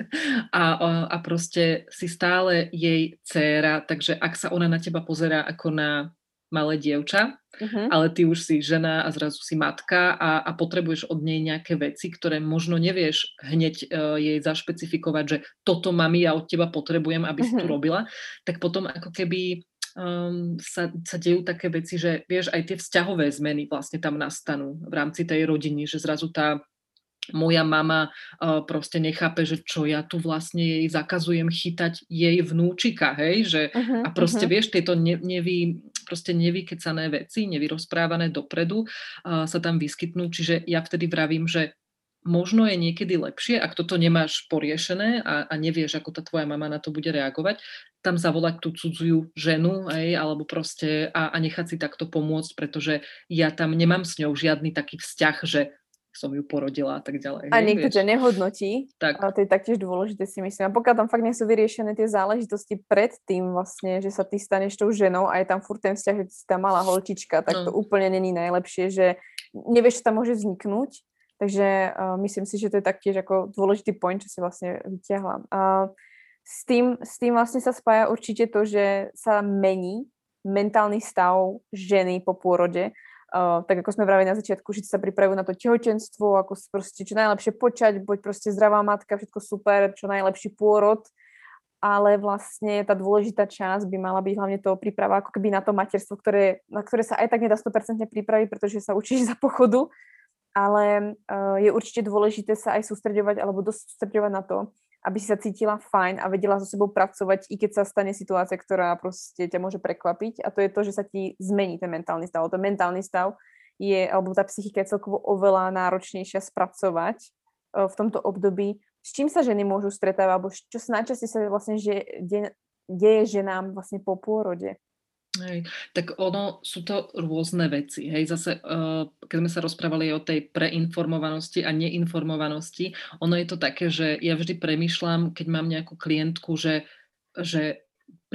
A, a, a proste si stále jej dcéra, takže ak sa ona na teba pozerá ako na malé dievča, uh-huh. ale ty už si žena a zrazu si matka a, a potrebuješ od nej nejaké veci, ktoré možno nevieš hneď uh, jej zašpecifikovať, že toto mami ja od teba potrebujem, aby uh-huh. si tu robila, tak potom ako keby um, sa, sa dejú také veci, že vieš, aj tie vzťahové zmeny vlastne tam nastanú v rámci tej rodiny, že zrazu tá moja mama uh, proste nechápe, že čo ja tu vlastne jej zakazujem chytať jej vnúčika, hej, že uh-huh, a proste uh-huh. vieš, tieto ne, nevy, proste nevykecané veci, nevyrozprávané dopredu sa tam vyskytnú, čiže ja vtedy vravím, že možno je niekedy lepšie, ak toto nemáš poriešené a, a nevieš, ako tá tvoja mama na to bude reagovať, tam zavolať tú cudziu ženu, aj, alebo proste a, a nechať si takto pomôcť, pretože ja tam nemám s ňou žiadny taký vzťah, že som ju porodila a tak ďalej. A niekto ťa nehodnotí, tak. a to je taktiež dôležité si myslím. A pokiaľ tam fakt nie sú vyriešené tie záležitosti pred tým vlastne, že sa ty staneš tou ženou a je tam furt ten vzťah, že si tá malá holčička, tak no. to úplne není najlepšie, že nevieš, čo tam môže vzniknúť Takže uh, myslím si, že to je taktiež ako dôležitý point, čo si vlastne vyťahla. Uh, s, tým, s tým vlastne sa spája určite to, že sa mení mentálny stav ženy po pôrode. Tak ako sme vravili na začiatku, že sa pripravujú na to tehotenstvo, ako proste čo najlepšie počať, buď proste zdravá matka, všetko super, čo najlepší pôrod, ale vlastne tá dôležitá časť by mala byť hlavne to príprava ako keby na to materstvo, ktoré, na ktoré sa aj tak nedá 100% pripraviť, pretože sa učíš za pochodu. Ale uh, je určite dôležité sa aj sústredovať alebo dosť sústredovať na to, aby si sa cítila fajn a vedela so sebou pracovať, i keď sa stane situácia, ktorá proste ťa môže prekvapiť a to je to, že sa ti zmení ten mentálny stav. To mentálny stav je, alebo tá psychika je celkovo oveľa náročnejšia spracovať uh, v tomto období. S čím sa ženy môžu stretávať, alebo čo sa najčastejšie sa vlastne že, de, deje ženám vlastne po pôrode? Hej, tak ono sú to rôzne veci. Hej, zase, uh, keď sme sa rozprávali o tej preinformovanosti a neinformovanosti, ono je to také, že ja vždy premyšľam, keď mám nejakú klientku, že, že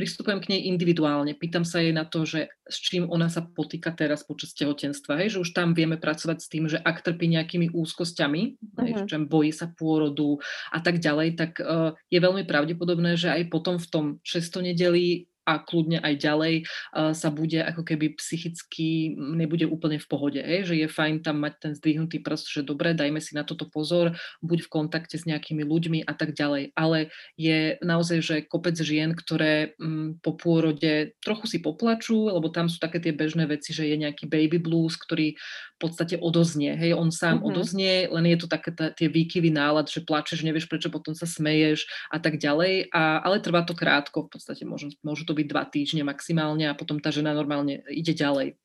pristupujem k nej individuálne, pýtam sa jej na to, že s čím ona sa potýka teraz počas tehotenstva, hej, že už tam vieme pracovať s tým, že ak trpí nejakými úzkosťami, uh-huh. hej, že bojí sa pôrodu a tak ďalej, tak uh, je veľmi pravdepodobné, že aj potom v tom 6. nedeli a kľudne aj ďalej uh, sa bude ako keby psychicky nebude úplne v pohode, hej? že je fajn tam mať ten zdvihnutý prst, že dobre, dajme si na toto pozor, buď v kontakte s nejakými ľuďmi a tak ďalej. Ale je naozaj, že kopec žien, ktoré um, po pôrode trochu si poplačú, lebo tam sú také tie bežné veci, že je nejaký baby blues, ktorý v podstate odoznie. Hej, on sám mm-hmm. odoznie, len je to také t- tie výkyvy nálad, že plačeš, nevieš prečo, potom sa smeješ a tak ďalej. A, ale trvá to krátko, v podstate môžu, môžu to byť dva týždne maximálne a potom tá žena normálne ide ďalej.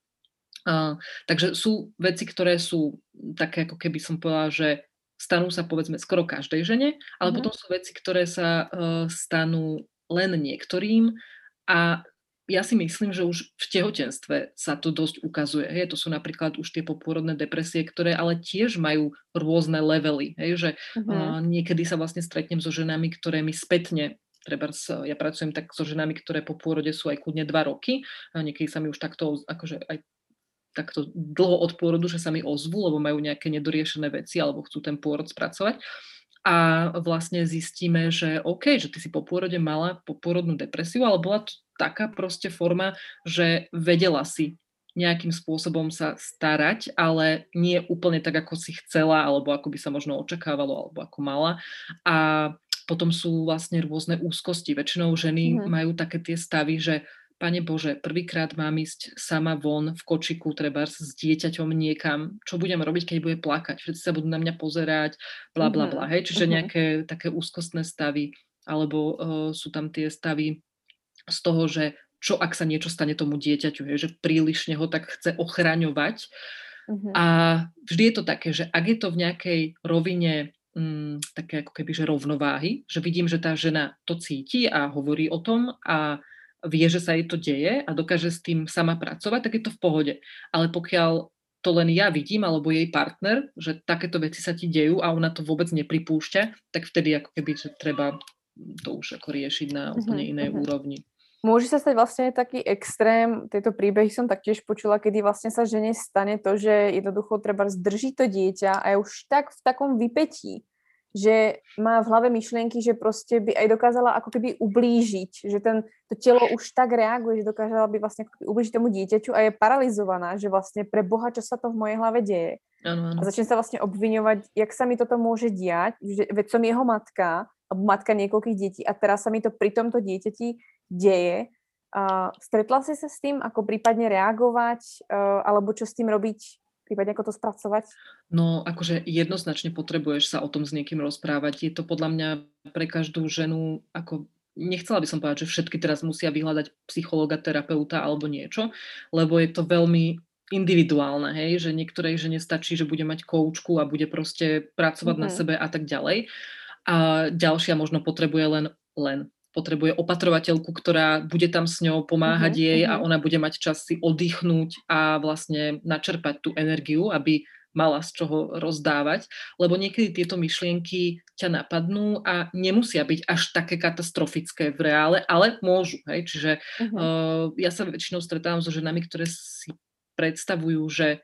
Uh, takže sú veci, ktoré sú také, ako keby som povedala, že stanú sa povedzme skoro každej žene, ale mm-hmm. potom sú veci, ktoré sa uh, stanú len niektorým a ja si myslím, že už v tehotenstve sa to dosť ukazuje. Hej, to sú napríklad už tie popôrodné depresie, ktoré ale tiež majú rôzne levely. Hej, že uh-huh. uh, niekedy sa vlastne stretnem so ženami, ktoré mi spätne treba ja pracujem tak so ženami, ktoré po pôrode sú aj kľudne dva roky. Niekedy sa mi už takto, akože aj takto dlho od pôrodu, že sa mi ozvú, lebo majú nejaké nedoriešené veci alebo chcú ten pôrod spracovať. A vlastne zistíme, že OK, že ty si po pôrode mala popôrodnú depresiu, ale bola to taká proste forma, že vedela si nejakým spôsobom sa starať, ale nie úplne tak, ako si chcela, alebo ako by sa možno očakávalo, alebo ako mala. A potom sú vlastne rôzne úzkosti. Väčšinou ženy mm. majú také tie stavy, že Pane Bože, prvýkrát mám ísť sama von v kočiku, treba s dieťaťom niekam. Čo budem robiť, keď bude plakať? Všetci sa budú na mňa pozerať, bla, bla, bla. Hej? Čiže nejaké také úzkostné stavy. Alebo uh, sú tam tie stavy z toho, že čo ak sa niečo stane tomu dieťaťu, hej? že prílišne ho tak chce ochraňovať. Uh-huh. A vždy je to také, že ak je to v nejakej rovine mm, také ako keby, že rovnováhy, že vidím, že tá žena to cíti a hovorí o tom a vie, že sa jej to deje a dokáže s tým sama pracovať, tak je to v pohode. Ale pokiaľ to len ja vidím, alebo jej partner, že takéto veci sa ti dejú a ona to vôbec nepripúšťa, tak vtedy ako keby, že treba to už ako riešiť na mhm, úplne inej uh-huh. úrovni. Môže sa stať vlastne taký extrém, tieto príbehy som taktiež počula, kedy vlastne sa žene stane to, že jednoducho treba zdržiť to dieťa a je už tak v takom vypetí, že má v hlave myšlienky, že proste by aj dokázala ako keby ublížiť, že ten, to telo už tak reaguje, že dokázala by vlastne ublížiť tomu dieťaťu a je paralizovaná, že vlastne pre Boha, čo sa to v mojej hlave deje. Ano, ano. A začne sa vlastne obviňovať, jak sa mi toto môže diať, že veď som jeho matka, alebo matka niekoľkých detí a teraz sa mi to pri tomto dieťati deje Uh, stretla si sa s tým, ako prípadne reagovať, uh, alebo čo s tým robiť, prípadne ako to spracovať? No, akože jednoznačne potrebuješ sa o tom s niekým rozprávať. Je to podľa mňa pre každú ženu ako nechcela by som povedať, že všetky teraz musia vyhľadať psychologa, terapeuta alebo niečo, lebo je to veľmi individuálne, hej, že niektorej žene stačí, že bude mať koučku a bude proste pracovať mm-hmm. na sebe a tak ďalej. A ďalšia možno potrebuje len, len potrebuje opatrovateľku, ktorá bude tam s ňou pomáhať mm-hmm. jej a ona bude mať čas si oddychnúť a vlastne načerpať tú energiu, aby mala z čoho rozdávať, lebo niekedy tieto myšlienky ťa napadnú a nemusia byť až také katastrofické v reále, ale môžu. Hej? Čiže uh-huh. uh, ja sa väčšinou stretávam so ženami, ktoré si predstavujú, že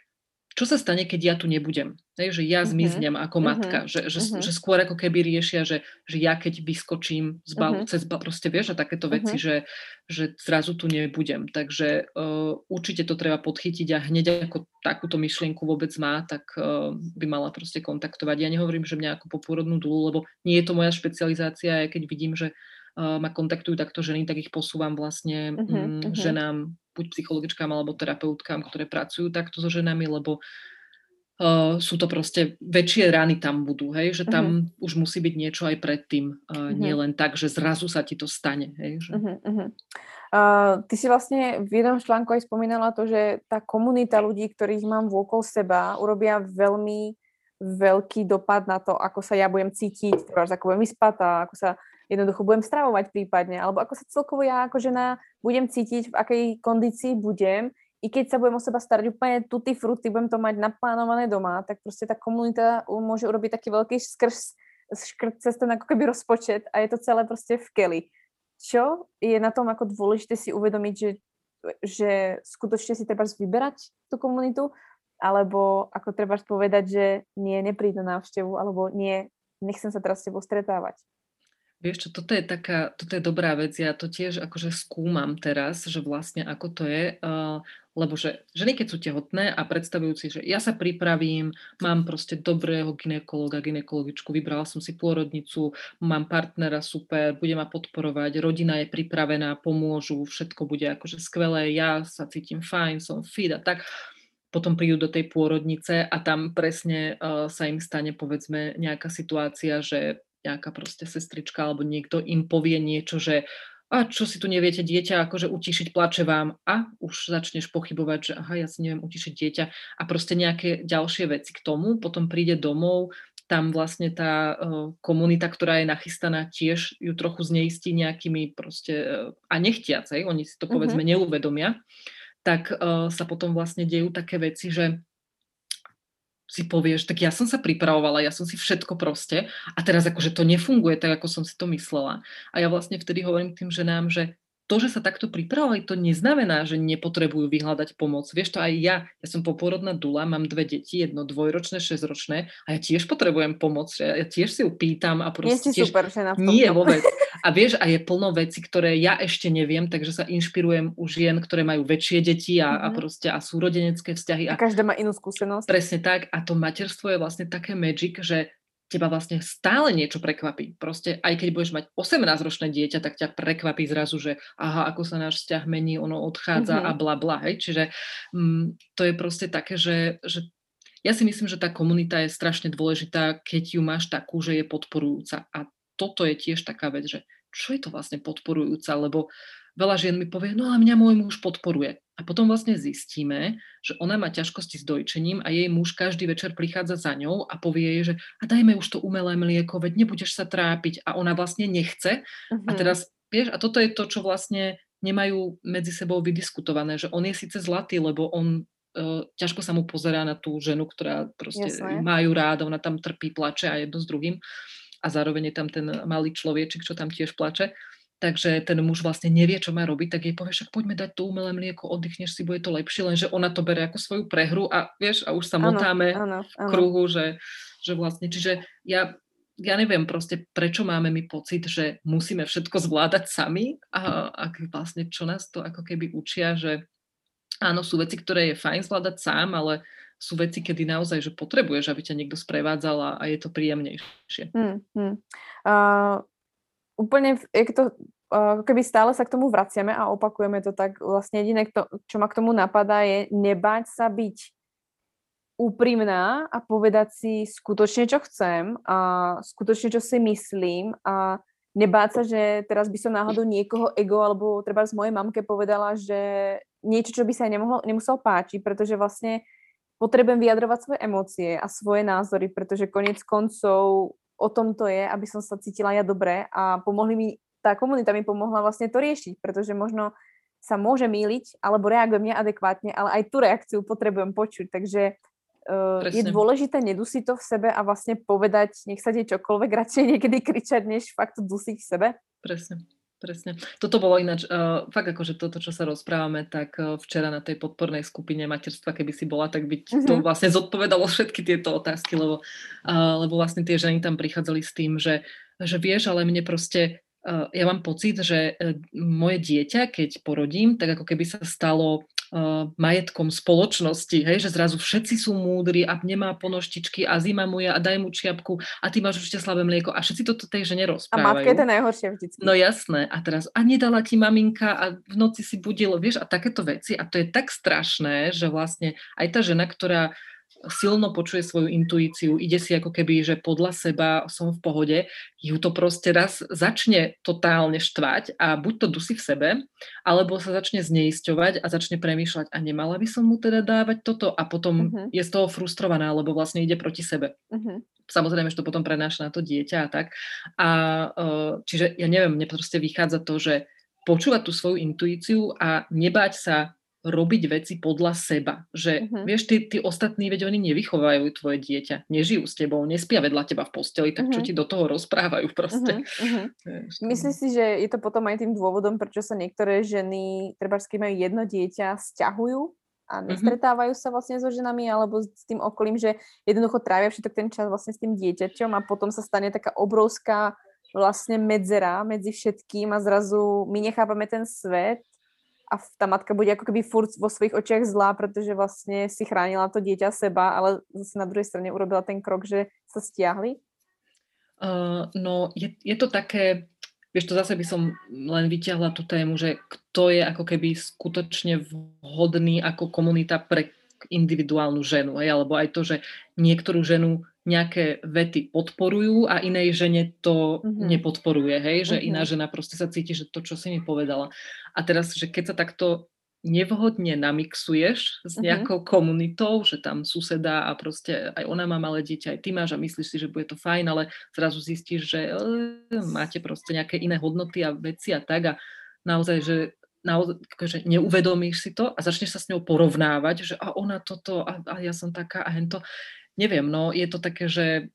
čo sa stane, keď ja tu nebudem. Hej, že ja mhm. zmiznem uh-huh. ako matka. Uh-huh. Že, že, uh-huh. že skôr ako keby riešia, že, že ja keď vyskočím z balu, uh-huh. cez bal, proste vieš, a takéto veci, uh-huh. že, že zrazu tu nebudem. Takže uh, určite to treba podchytiť a hneď ako takúto myšlienku vôbec má, tak uh, by mala proste kontaktovať. Ja nehovorím, že mňa ako popôrodnú dúlu, lebo nie je to moja špecializácia, aj keď vidím, že uh, ma kontaktujú takto ženy, tak ich posúvam vlastne uh-huh. um, ženám buď psychologičkám alebo terapeutkám, ktoré pracujú takto so ženami, lebo uh, sú to proste väčšie rány tam budú, hej, že tam uh-huh. už musí byť niečo aj predtým, uh, uh-huh. nie len tak, že zrazu sa ti to stane. Hej, že... Uh-huh, uh-huh. Uh, ty si vlastne v jednom článku aj spomínala to, že tá komunita ľudí, ktorých mám vôkol seba, urobia veľmi veľký dopad na to, ako sa ja budem cítiť, ako budem vyspatá, ako sa jednoducho budem stravovať prípadne, alebo ako sa celkovo ja ako žena budem cítiť, v akej kondícii budem, i keď sa budem o seba starať úplne tuty fruty, budem to mať naplánované doma, tak proste tá komunita môže urobiť taký veľký skrz, škrt cez ten ako keby rozpočet a je to celé proste v keli. Čo je na tom ako dôležité si uvedomiť, že, že skutočne si treba vyberať tú komunitu, alebo ako treba povedať, že nie, nepríď na návštevu, alebo nie, nechcem sa teraz s tebou stretávať. Vieš čo, toto je taká, toto je dobrá vec, ja to tiež akože skúmam teraz, že vlastne ako to je, uh, lebo že ženy keď sú tehotné a predstavujú si, že ja sa pripravím, mám proste dobrého ginekologa, ginekologičku, vybrala som si pôrodnicu, mám partnera super, bude ma podporovať, rodina je pripravená, pomôžu, všetko bude akože skvelé, ja sa cítim fajn, som fit a tak. Potom prídu do tej pôrodnice a tam presne uh, sa im stane povedzme nejaká situácia, že nejaká proste sestrička alebo niekto im povie niečo, že a čo si tu neviete dieťa, akože utišiť plače vám. A už začneš pochybovať, že aha, ja si neviem utišiť dieťa. A proste nejaké ďalšie veci k tomu, potom príde domov, tam vlastne tá uh, komunita, ktorá je nachystaná, tiež ju trochu zneistí nejakými proste, uh, a nechtiacej, oni si to povedzme uh-huh. neuvedomia, tak uh, sa potom vlastne dejú také veci, že si povieš, tak ja som sa pripravovala, ja som si všetko proste a teraz akože to nefunguje tak, ako som si to myslela. A ja vlastne vtedy hovorím tým ženám, že to, že sa takto pripravovali, to neznamená, že nepotrebujú vyhľadať pomoc. Vieš to aj ja, ja som poporodná dula, mám dve deti, jedno dvojročné, šesťročné a ja tiež potrebujem pomoc. Ja, ja tiež si ju pýtam a proste... Nie tiež... super, že na Nie, vôbec. A vieš, a je plno veci, ktoré ja ešte neviem, takže sa inšpirujem u žien, ktoré majú väčšie deti a, mm-hmm. a mhm. proste a sú rodenecké vzťahy. A, a každá má inú skúsenosť. Presne tak. A to materstvo je vlastne také magic, že teba vlastne stále niečo prekvapí. Proste aj keď budeš mať 18-ročné dieťa, tak ťa prekvapí zrazu, že aha, ako sa náš vzťah mení, ono odchádza mm-hmm. a bla bla. Hej? Čiže mm, to je proste také, že, že ja si myslím, že tá komunita je strašne dôležitá, keď ju máš takú, že je podporujúca. A toto je tiež taká vec, že čo je to vlastne podporujúca, lebo veľa žien mi povie, no a mňa môj muž podporuje. A potom vlastne zistíme, že ona má ťažkosti s dojčením a jej muž každý večer prichádza za ňou a povie jej, že a dajme už to umelé mlieko, veď nebudeš sa trápiť a ona vlastne nechce. Uh-huh. A mhm. teraz, vieš, a toto je to, čo vlastne nemajú medzi sebou vydiskutované, že on je síce zlatý, lebo on uh, ťažko sa mu pozerá na tú ženu, ktorá proste Jasné. majú rád, ona tam trpí, plače a jedno s druhým a zároveň je tam ten malý človečik, čo tam tiež plače takže ten muž vlastne nevie, čo má robiť, tak jej povie, však poďme dať to umelé mlieko, oddychneš si, bude to lepšie, lenže ona to bere ako svoju prehru a vieš, a už sa motáme v kruhu, že, že vlastne, čiže ja, ja neviem proste, prečo máme my pocit, že musíme všetko zvládať sami a, a vlastne čo nás to ako keby učia, že áno, sú veci, ktoré je fajn zvládať sám, ale sú veci, kedy naozaj, že potrebuješ, aby ťa niekto sprevádzal a, a je to príjemnejšie. Hmm, hmm. Uh, úplne, jak to uh, keby stále sa k tomu vraciame a opakujeme to, tak vlastne jediné, čo ma k tomu napadá, je nebať sa byť úprimná a povedať si skutočne, čo chcem a skutočne, čo si myslím a nebáť sa, že teraz by som náhodou niekoho ego alebo treba z mojej mamke povedala, že niečo, čo by sa nemohlo, nemusel páčiť, pretože vlastne potrebujem vyjadrovať svoje emócie a svoje názory, pretože konec koncov o tom to je, aby som sa cítila ja dobre a pomohli mi, tá komunita mi pomohla vlastne to riešiť, pretože možno sa môže míliť, alebo reagujem neadekvátne, ale aj tú reakciu potrebujem počuť, takže uh, je dôležité nedusiť to v sebe a vlastne povedať, nech sa deje čokoľvek, radšej niekedy kričať, než fakt to dusiť v sebe. Presne. Presne. Toto bolo ináč, uh, fakt akože toto, čo sa rozprávame, tak uh, včera na tej podpornej skupine materstva, keby si bola, tak by mm-hmm. to vlastne zodpovedalo všetky tieto otázky, lebo, uh, lebo vlastne tie ženy tam prichádzali s tým, že, že vieš, ale mne proste ja mám pocit, že uh, moje dieťa, keď porodím, tak ako keby sa stalo uh, majetkom spoločnosti, hej, že zrazu všetci sú múdri a nemá ponoštičky a zima mu je a daj mu čiapku a ty máš určite slabé mlieko a všetci toto tej žene rozprávajú. A matka je to najhoršie vždycky. No jasné. A teraz, a nedala ti maminka a v noci si budilo, vieš, a takéto veci. A to je tak strašné, že vlastne aj tá žena, ktorá silno počuje svoju intuíciu, ide si ako keby, že podľa seba som v pohode, ju to proste raz začne totálne štvať a buď to dusí v sebe, alebo sa začne zneisťovať a začne premýšľať a nemala by som mu teda dávať toto a potom uh-huh. je z toho frustrovaná, lebo vlastne ide proti sebe. Uh-huh. Samozrejme, že to potom prenáša na to dieťa a tak. A uh, čiže ja neviem, mne proste vychádza to, že počúvať tú svoju intuíciu a nebáť sa robiť veci podľa seba. Že, uh-huh. vieš, tí, tí ostatní, veď oni nevychovajú tvoje dieťa, nežijú s tebou, nespia vedľa teba v posteli, tak uh-huh. čo ti do toho rozprávajú proste. Uh-huh. Uh-huh. Myslíš si, že je to potom aj tým dôvodom, prečo sa niektoré ženy, treba majú jedno dieťa, stiahujú a nestretávajú sa vlastne so ženami alebo s tým okolím, že jednoducho trávia všetok ten čas vlastne s tým dieťaťom a potom sa stane taká obrovská vlastne medzera medzi všetkým a zrazu my nechápame ten svet a tá matka bude ako keby furt vo svojich očiach zlá, pretože vlastne si chránila to dieťa seba, ale zase na druhej strane urobila ten krok, že sa stiahli? Uh, no, je, je to také, vieš, to zase by som len vyťahla tú tému, že kto je ako keby skutočne vhodný ako komunita pre individuálnu ženu, hej? alebo aj to, že niektorú ženu nejaké vety podporujú a inej žene to mm-hmm. nepodporuje, hej, že mm-hmm. iná žena proste sa cíti, že to, čo si mi povedala. A teraz, že keď sa takto nevhodne namixuješ s nejakou mm-hmm. komunitou, že tam suseda a proste aj ona má malé dieťa, aj ty máš a myslíš si, že bude to fajn, ale zrazu zistíš, že e, máte proste nejaké iné hodnoty a veci a tak a naozaj, že naozaj, akože neuvedomíš si to a začneš sa s ňou porovnávať, že a ona toto a, a ja som taká a hento neviem, no je to také, že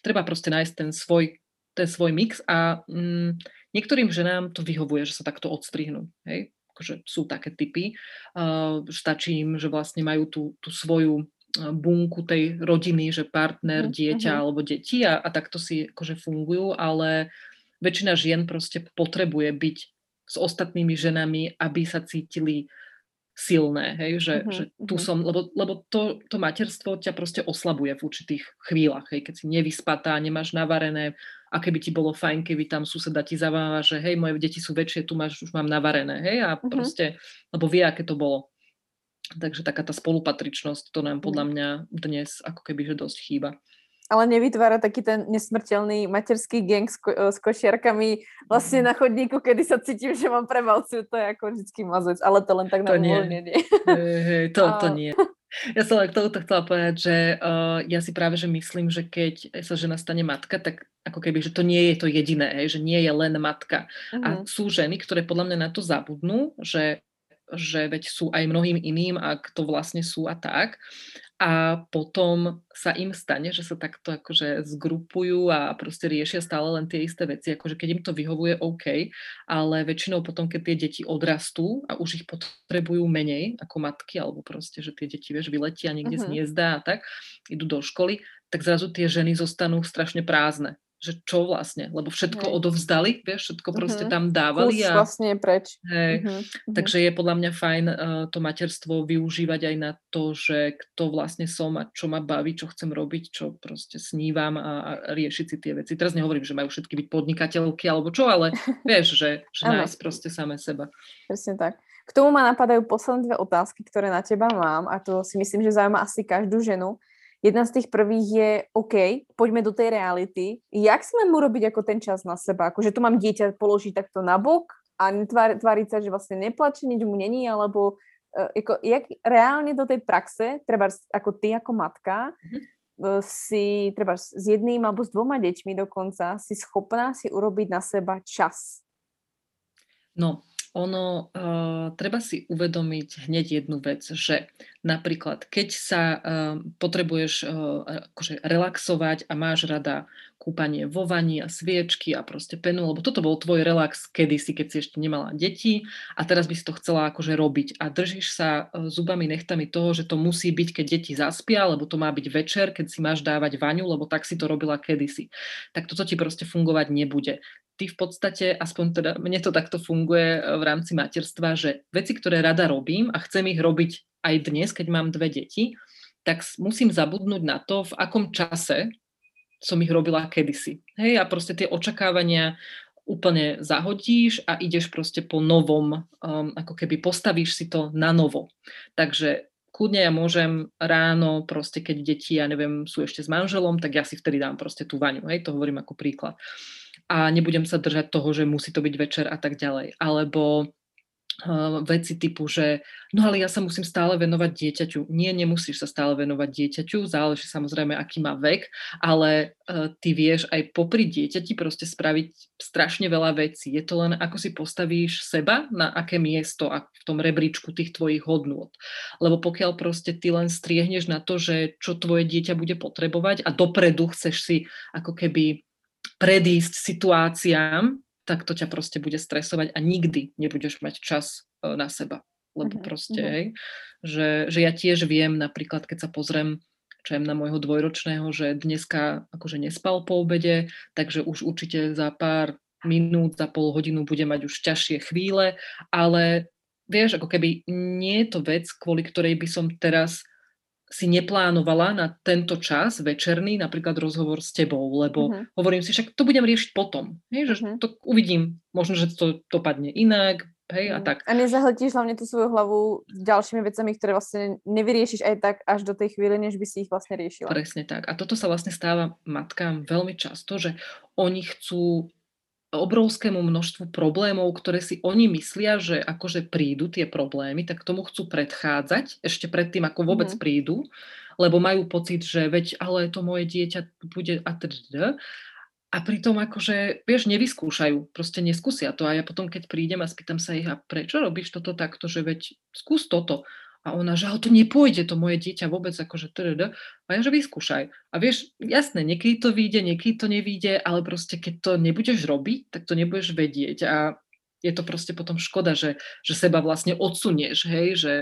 treba proste nájsť ten svoj, ten svoj mix a mm, niektorým ženám to vyhovuje, že sa takto odstrihnú, hej, akože sú také typy, uh, stačí im, že vlastne majú tú, tú svoju bunku tej rodiny, že partner, mm, dieťa uh-huh. alebo deti a, a takto si akože fungujú, ale väčšina žien proste potrebuje byť s ostatnými ženami, aby sa cítili silné, hej, že, uh-huh, že tu uh-huh. som, lebo, lebo to, to materstvo ťa proste oslabuje v určitých chvíľach, hej, keď si nevyspatá, nemáš navarené, a keby ti bolo fajn, keby tam suseda ti zaváva, že hej, moje deti sú väčšie, tu máš, už mám navarené, hej, a uh-huh. proste, lebo vie, aké to bolo. Takže taká tá spolupatričnosť, to nám podľa mňa dnes ako keby, že dosť chýba ale nevytvára taký ten nesmrteľný materský gang s, ko- s košiarkami vlastne na chodníku, kedy sa cítim, že mám prevalciu, to je ako vždycky mazec, ale to len tak na uvoľnenie. Hey, to, to nie. Ja som k tomuto chcela povedať, že uh, ja si práve že myslím, že keď sa žena stane matka, tak ako keby, že to nie je to jediné, hej, že nie je len matka. Uh-huh. A mhm. sú ženy, ktoré podľa mňa na to zabudnú, že že veď sú aj mnohým iným, ak to vlastne sú a tak a potom sa im stane, že sa takto akože zgrupujú a proste riešia stále len tie isté veci, akože keď im to vyhovuje, OK, ale väčšinou potom, keď tie deti odrastú a už ich potrebujú menej ako matky, alebo proste, že tie deti, vieš, vyletia niekde uh-huh. z hniezda a tak, idú do školy, tak zrazu tie ženy zostanú strašne prázdne. Že čo vlastne, lebo všetko Hej. odovzdali, vieš, všetko proste uh-huh. tam dávali. Kus a, vlastne preč. Hej, uh-huh. Takže je podľa mňa fajn uh, to materstvo využívať aj na to, že kto vlastne som a čo ma baví, čo chcem robiť, čo proste snívam a, a riešiť si tie veci. Teraz nehovorím, že majú všetky byť podnikateľky alebo čo, ale vieš, že, že nájsť proste samé seba. Presne tak. K tomu ma napadajú posledné dve otázky, ktoré na teba mám a to si myslím, že zaujíma asi každú ženu. Jedna z tých prvých je, OK, poďme do tej reality. Jak si mám urobiť ako ten čas na seba? Akože tu mám dieťa položiť takto na bok a tváriť sa, že vlastne neplače, nič mu není, alebo uh, ako, jak reálne do tej praxe, treba ako ty ako matka, mm-hmm. si treba s jedným alebo s dvoma deťmi dokonca, si schopná si urobiť na seba čas? No, ono, uh, treba si uvedomiť hneď jednu vec, že napríklad, keď sa uh, potrebuješ uh, akože relaxovať a máš rada kúpanie vo vani a sviečky a proste penu, lebo toto bol tvoj relax kedysi, keď si ešte nemala deti a teraz by si to chcela akože robiť a držíš sa zubami, nechtami toho, že to musí byť, keď deti zaspia, lebo to má byť večer, keď si máš dávať vaňu, lebo tak si to robila kedysi. Tak toto ti proste fungovať nebude ty v podstate, aspoň teda mne to takto funguje e, v rámci materstva, že veci, ktoré rada robím a chcem ich robiť aj dnes, keď mám dve deti, tak musím zabudnúť na to, v akom čase som ich robila kedysi. Hej, a proste tie očakávania úplne zahodíš a ideš proste po novom, um, ako keby postavíš si to na novo. Takže kľudne ja môžem ráno, proste keď deti, ja neviem, sú ešte s manželom, tak ja si vtedy dám proste tú vaňu, hej, to hovorím ako príklad a nebudem sa držať toho, že musí to byť večer a tak ďalej. Alebo uh, veci typu, že no ale ja sa musím stále venovať dieťaťu. Nie, nemusíš sa stále venovať dieťaťu, záleží samozrejme, aký má vek, ale uh, ty vieš aj popri dieťati proste spraviť strašne veľa vecí. Je to len, ako si postavíš seba, na aké miesto a v tom rebríčku tých tvojich hodnôt. Lebo pokiaľ proste ty len striehneš na to, že čo tvoje dieťa bude potrebovať a dopredu chceš si ako keby predísť situáciám, tak to ťa proste bude stresovať a nikdy nebudeš mať čas e, na seba. Lebo uh-huh, proste, uh-huh. hej, že, že ja tiež viem, napríklad, keď sa pozriem čo na môjho dvojročného, že dneska akože nespal po obede, takže už určite za pár minút, za pol hodinu bude mať už ťažšie chvíle, ale vieš, ako keby nie je to vec, kvôli ktorej by som teraz si neplánovala na tento čas večerný napríklad rozhovor s tebou, lebo uh-huh. hovorím si, však to budem riešiť potom. Hej, že uh-huh. to uvidím, možno, že to dopadne inak, hej, uh-huh. a mhm. tak. A nezahltíš hlavne tú svoju hlavu ďalšími vecami, ktoré vlastne nevyriešiš aj tak až do tej chvíle, než by si ich vlastne riešila. Presne tak. A toto sa vlastne stáva matkám veľmi často, že oni chcú obrovskému množstvu problémov, ktoré si oni myslia, že akože prídu tie problémy, tak tomu chcú predchádzať ešte predtým, ako vôbec mm. prídu, lebo majú pocit, že veď, ale to moje dieťa bude a teda. A pritom akože, vieš, nevyskúšajú, proste neskúsia to. A ja potom, keď prídem a spýtam sa ich, a prečo robíš toto takto, že veď skús toto. A ona, že to nepôjde, to moje dieťa vôbec akože trd. A ja, že vyskúšaj. A vieš, jasné, niekedy to vyjde, niekedy to nevyjde, ale proste keď to nebudeš robiť, tak to nebudeš vedieť. A je to proste potom škoda, že, že seba vlastne odsunieš, hej, že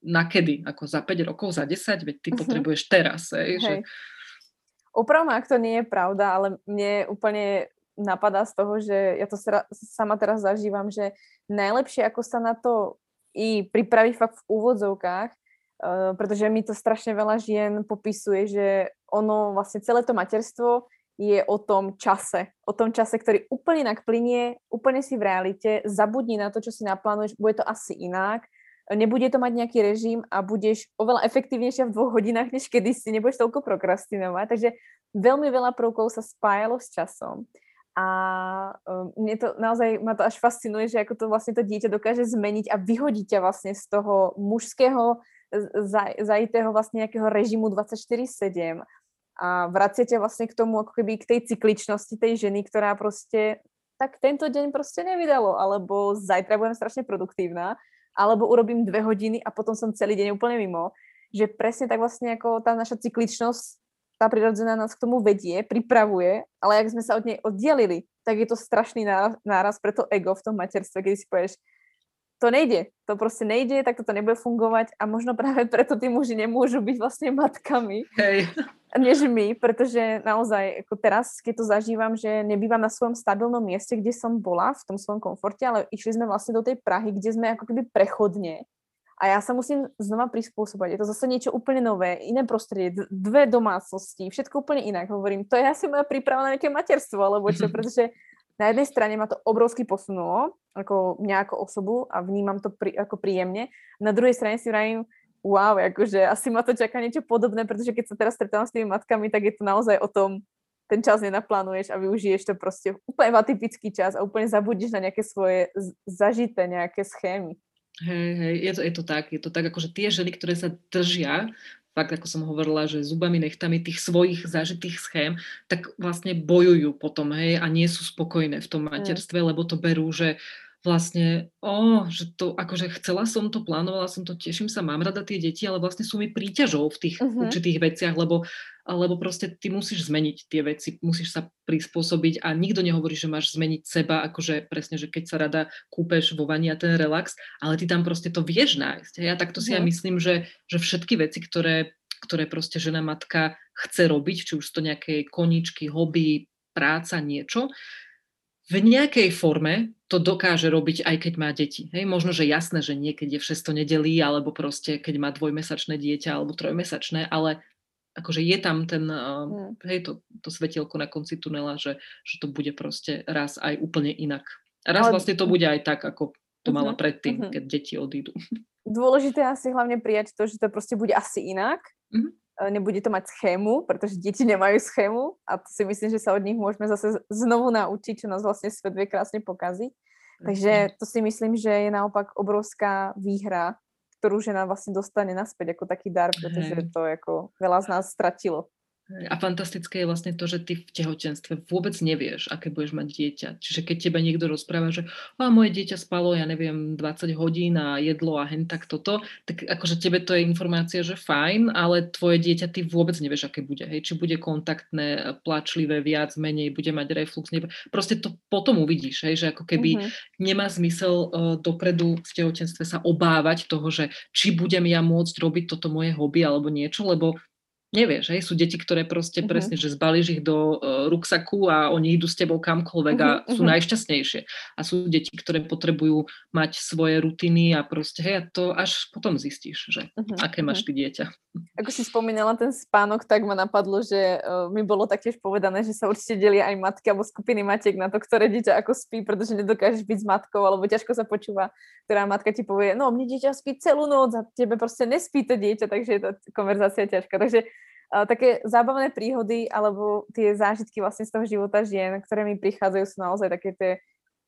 nakedy, ako za 5 rokov, za 10, veď ty uh-huh. potrebuješ teraz, hej. hej. Že... Opravom, ak to nie je pravda, ale mne úplne napadá z toho, že ja to sama teraz zažívam, že najlepšie, ako sa na to i pripraviť fakt v úvodzovkách, uh, pretože mi to strašne veľa žien popisuje, že ono vlastne celé to materstvo je o tom čase. O tom čase, ktorý úplne inak plinie, úplne si v realite, zabudni na to, čo si naplánuješ, bude to asi inak, nebude to mať nejaký režim a budeš oveľa efektívnejšia v dvoch hodinách, než kedysi, nebudeš toľko prokrastinovať. Takže veľmi veľa prvkov sa spájalo s časom. A um, mne to naozaj, ma to až fascinuje, že ako to vlastne to dieťa dokáže zmeniť a vyhodiť ťa vlastne z toho mužského zajitého vlastne nejakého režimu 24-7 a vraciate vlastne k tomu ako keby k tej cykličnosti tej ženy, ktorá proste tak tento deň proste nevydalo, alebo zajtra budem strašne produktívna, alebo urobím dve hodiny a potom som celý deň úplne mimo. Že presne tak vlastne ako tá naša cykličnosť tá prirodzená nás k tomu vedie, pripravuje, ale ak sme sa od nej oddelili, tak je to strašný náraz pre to ego v tom materstve, keď si povieš, to nejde, to proste nejde, tak toto nebude fungovať a možno práve preto tí muži nemôžu byť vlastne matkami. Hej. než my, pretože naozaj ako teraz, keď to zažívam, že nebývam na svojom stabilnom mieste, kde som bola, v tom svojom komforte, ale išli sme vlastne do tej Prahy, kde sme ako keby prechodne a ja sa musím znova prispôsobať. Je to zase niečo úplne nové, iné prostredie, dve domácnosti, všetko úplne inak. Hovorím, to je asi moja príprava na nejaké materstvo, alebo čo, pretože na jednej strane ma to obrovsky posunulo, ako mňa ako osobu a vnímam to pri, ako príjemne. Na druhej strane si vravím, wow, akože asi ma to čaká niečo podobné, pretože keď sa teraz stretávam s tými matkami, tak je to naozaj o tom, ten čas nenaplánuješ a využiješ to proste úplne v atypický čas a úplne zabudíš na nejaké svoje zažité nejaké schémy. Hej, hej, je to, je to tak, je to tak, akože tie ženy, ktoré sa držia, fakt ako som hovorila, že zubami, nechtami tých svojich zažitých schém, tak vlastne bojujú potom, hej, a nie sú spokojné v tom materstve, lebo to berú, že vlastne, oh, že to, akože chcela som to, plánovala som to, teším sa, mám rada tie deti, ale vlastne sú mi príťažou v tých uh-huh. určitých veciach, lebo, lebo proste ty musíš zmeniť tie veci, musíš sa prispôsobiť a nikto nehovorí, že máš zmeniť seba, akože presne, že keď sa rada kúpeš vo vani a ten relax, ale ty tam proste to vieš nájsť. Ja takto si uh-huh. ja myslím, že, že všetky veci, ktoré, ktoré proste žena matka chce robiť, či už to nejaké koničky, hobby, práca, niečo, v nejakej forme to dokáže robiť, aj keď má deti. Hej, možno, že jasné, že niekedy je v 600 nedelí, alebo proste, keď má dvojmesačné dieťa, alebo trojmesačné, ale akože je tam ten, uh, hej, to, to svetielko na konci tunela, že, že to bude proste raz aj úplne inak. Raz ale... vlastne to bude aj tak, ako to mala uh-huh, predtým, uh-huh. keď deti odídu. Dôležité asi hlavne prijať to, že to proste bude asi inak. Uh-huh nebude to mať schému, pretože deti nemajú schému a to si myslím, že sa od nich môžeme zase znovu naučiť, čo nás vlastne svet vie krásne pokaziť. Takže to si myslím, že je naopak obrovská výhra, ktorú žena vlastne dostane naspäť ako taký dar, pretože to ako veľa z nás stratilo. A fantastické je vlastne to, že ty v tehotenstve vôbec nevieš, aké budeš mať dieťa. Čiže keď teba niekto rozpráva, že a moje dieťa spalo, ja neviem, 20 hodín a jedlo a hen tak toto, tak akože tebe to je informácia, že fajn, ale tvoje dieťa ty vôbec nevieš, aké bude. Hej? Či bude kontaktné, plačlivé, viac, menej, bude mať reflux. Nebude. Proste to potom uvidíš, hej? že ako keby uh-huh. nemá zmysel uh, dopredu v tehotenstve sa obávať toho, že či budem ja môcť robiť toto moje hobby alebo niečo, lebo nevieš, hej, sú deti, ktoré proste uh-huh. presne, že zbalíš ich do uh, ruksaku a oni idú s tebou kamkoľvek uh-huh, a sú uh-huh. najšťastnejšie. A sú deti, ktoré potrebujú mať svoje rutiny a proste, hej, a to až potom zistíš, že uh-huh, aké máš ty dieťa. Ako si spomínala ten spánok, tak ma napadlo, že uh, mi bolo taktiež povedané, že sa určite delia aj matky alebo skupiny matiek na to, ktoré dieťa ako spí, pretože nedokážeš byť s matkou, alebo ťažko sa počúva, ktorá matka ti povie, no mne dieťa spí celú noc a tebe proste nespí to dieťa, takže je to konverzácia ťažká. Takže také zábavné príhody alebo tie zážitky vlastne z toho života žien, ktoré mi prichádzajú, sú naozaj také tie,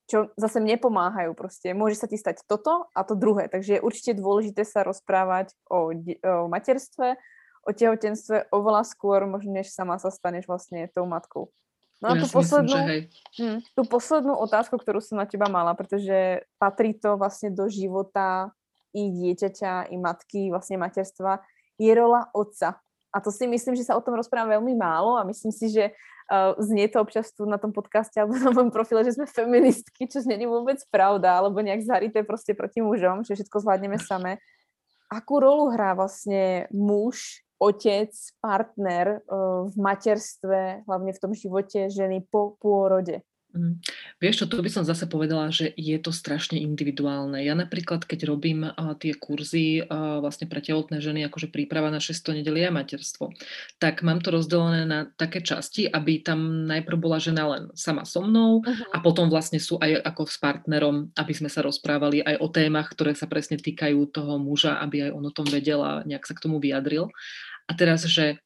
čo zase mne pomáhajú proste. Môže sa ti stať toto a to druhé. Takže je určite dôležité sa rozprávať o, o materstve, o tehotenstve oveľa skôr, možno než sama sa staneš vlastne tou matkou. No a ja tú poslednú, myslím, hm, tú poslednú otázku, ktorú som na teba mala, pretože patrí to vlastne do života i dieťaťa, i matky, vlastne materstva, je rola otca a to si myslím, že sa o tom rozprávam veľmi málo a myslím si, že uh, znie to občas tu na tom podcaste alebo na mojom profile, že sme feministky, čo nie je vôbec pravda, alebo nejak zarité proste proti mužom, že všetko zvládneme same. Akú rolu hrá vlastne muž, otec, partner uh, v materstve, hlavne v tom živote ženy po pôrode? Mm. Vieš čo, tu by som zase povedala, že je to strašne individuálne. Ja napríklad, keď robím uh, tie kurzy uh, vlastne pre tehotné ženy, akože príprava na 600 nedelie a materstvo, tak mám to rozdelené na také časti, aby tam najprv bola žena len sama so mnou uh-huh. a potom vlastne sú aj ako s partnerom, aby sme sa rozprávali aj o témach, ktoré sa presne týkajú toho muža, aby aj on o tom vedel a nejak sa k tomu vyjadril. A teraz, že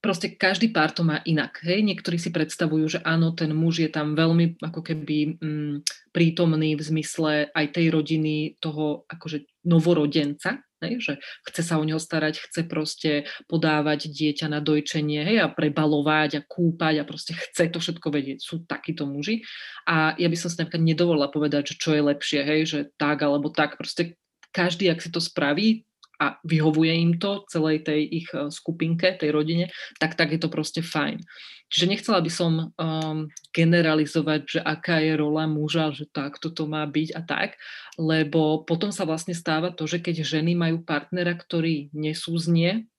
proste každý pár to má inak. Hej? Niektorí si predstavujú, že áno, ten muž je tam veľmi ako keby mm, prítomný v zmysle aj tej rodiny toho akože novorodenca, hej? že chce sa o neho starať, chce proste podávať dieťa na dojčenie hej? a prebalovať a kúpať a proste chce to všetko vedieť. Sú takíto muži. A ja by som si napríklad nedovolila povedať, že čo je lepšie, hej? že tak alebo tak. Proste každý, ak si to spraví, a vyhovuje im to celej tej ich eh, skupinke, tej rodine, tak tak je to proste fajn. Čiže nechcela by som um, generalizovať, že aká je rola muža, že tak toto má byť a tak, lebo potom sa vlastne stáva to, že keď ženy majú partnera, ktorý nesúznie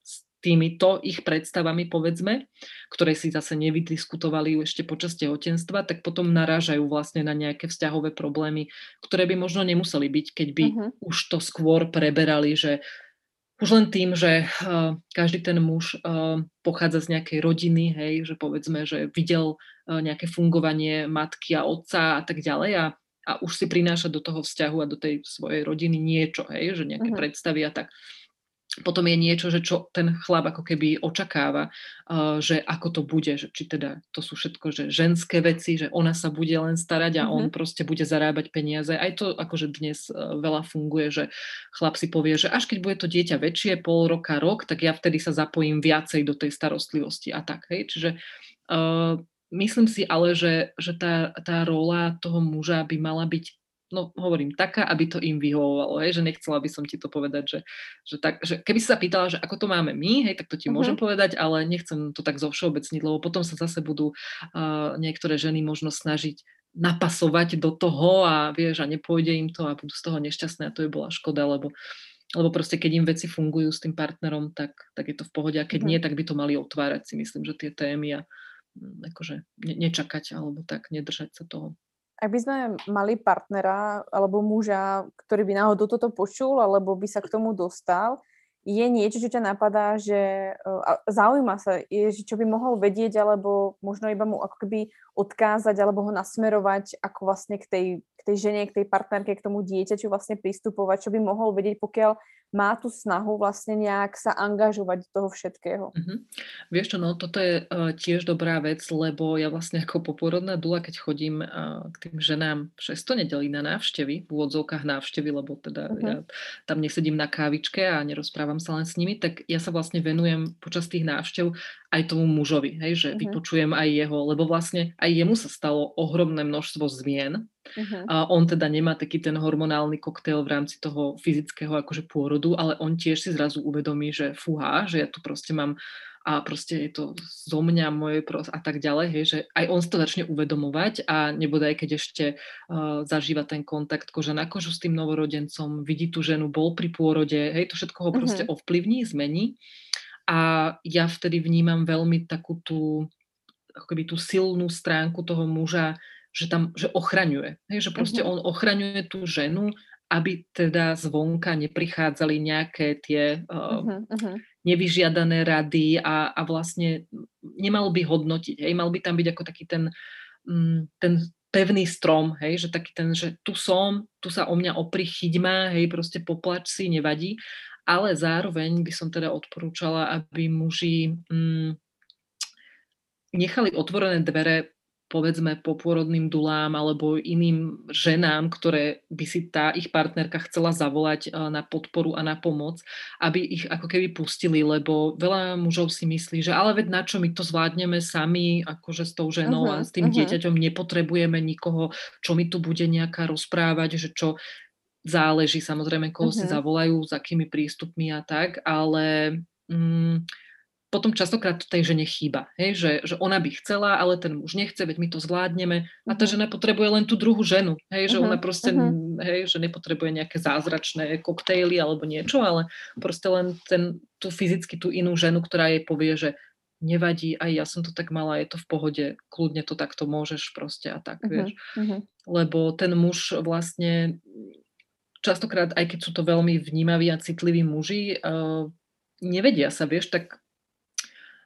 týmito ich predstavami, povedzme, ktoré si zase nevydiskutovali ešte počas tehotenstva, tak potom narážajú vlastne na nejaké vzťahové problémy, ktoré by možno nemuseli byť, keď by uh-huh. už to skôr preberali, že už len tým, že uh, každý ten muž uh, pochádza z nejakej rodiny, hej, že povedzme, že videl uh, nejaké fungovanie matky a otca a tak ďalej a, a už si prináša do toho vzťahu a do tej svojej rodiny niečo, hej, že nejaké uh-huh. predstavy a tak potom je niečo, že čo ten chlap ako keby očakáva, že ako to bude, že či teda to sú všetko, že ženské veci, že ona sa bude len starať a mm-hmm. on proste bude zarábať peniaze. Aj to akože dnes uh, veľa funguje, že chlap si povie, že až keď bude to dieťa väčšie, pol roka, rok, tak ja vtedy sa zapojím viacej do tej starostlivosti a tak. Hej? Čiže uh, myslím si ale, že, že tá, tá rola toho muža by mala byť no hovorím, taká, aby to im vyhovovalo, hej, že nechcela by som ti to povedať, že, že, tak, že keby si sa pýtala, že ako to máme my, hej, tak to ti uh-huh. môžem povedať, ale nechcem to tak zovšeobecniť, lebo potom sa zase budú uh, niektoré ženy možno snažiť napasovať do toho a vieš, a nepôjde im to a budú z toho nešťastné a to je bola škoda, lebo lebo proste keď im veci fungujú s tým partnerom, tak, tak je to v pohode a keď uh-huh. nie, tak by to mali otvárať si myslím, že tie témy a mm, akože ne, nečakať alebo tak, nedržať sa toho. Ak by sme mali partnera alebo muža, ktorý by náhodou toto počul alebo by sa k tomu dostal, je niečo, čo ťa napadá, že uh, zaujíma sa, je, čo by mohol vedieť, alebo možno iba mu ako keby odkázať, alebo ho nasmerovať, ako vlastne k tej, k tej žene, k tej partnerke, k tomu dieťaťu vlastne pristupovať, čo by mohol vedieť, pokiaľ má tú snahu vlastne nejak sa angažovať do toho všetkého. Mm-hmm. Vieš čo, no toto je uh, tiež dobrá vec, lebo ja vlastne ako poporodná dula, keď chodím uh, k tým ženám 600 nedelí na návštevy, v úvodzovkách návštevy, lebo teda mm-hmm. ja tam nesedím na kávičke a nerozprávam sa len s nimi, tak ja sa vlastne venujem počas tých návštev aj tomu mužovi, hej, že mm-hmm. vypočujem aj jeho, lebo vlastne aj jemu sa stalo ohromné množstvo zmien Uh-huh. A on teda nemá taký ten hormonálny koktail v rámci toho fyzického akože pôrodu, ale on tiež si zrazu uvedomí, že fúha, že ja tu proste mám a proste je to zo mňa moje pros a tak ďalej, hej, že aj on si to začne uvedomovať a nebude aj keď ešte uh, zažíva ten kontakt koža na kožu s tým novorodencom, vidí tú ženu, bol pri pôrode, hej, to všetko ho proste uh-huh. ovplyvní, zmení a ja vtedy vnímam veľmi takú tú akoby tú silnú stránku toho muža, že tam, že ochraňuje. Hej, že proste uh-huh. on ochraňuje tú ženu, aby teda zvonka neprichádzali nejaké tie uh, uh-huh. nevyžiadané rady a, a vlastne nemal by hodnotiť. Hej, mal by tam byť ako taký ten, um, ten pevný strom, hej, že taký ten, že tu som, tu sa o mňa opri, chyť ma, hej, proste poplač si, nevadí. Ale zároveň by som teda odporúčala, aby muži um, nechali otvorené dvere povedzme popôrodným dulám alebo iným ženám, ktoré by si tá ich partnerka chcela zavolať eh, na podporu a na pomoc, aby ich ako keby pustili, lebo veľa mužov si myslí, že ale veď na čo my to zvládneme sami, akože s tou ženou uh-huh, a s tým uh-huh. dieťaťom nepotrebujeme nikoho, čo mi tu bude nejaká rozprávať, že čo záleží samozrejme, koho uh-huh. si zavolajú, s akými prístupmi a tak, ale... Mm, potom častokrát to tej žene chýba, hej? Že, že ona by chcela, ale ten muž nechce, veď my to zvládneme a tá mhm. žena potrebuje len tú druhú ženu, hej? že uh-huh, ona proste, uh-huh. hej, že nepotrebuje nejaké zázračné koktejly alebo niečo, ale proste len ten, tú fyzicky tú inú ženu, ktorá jej povie, že nevadí, aj ja som to tak mala, je to v pohode, kľudne to takto môžeš proste a tak, uh-huh, vieš. Uh-huh. Lebo ten muž vlastne častokrát, aj keď sú to veľmi vnímaví a citliví muži, uh, nevedia sa, vieš, tak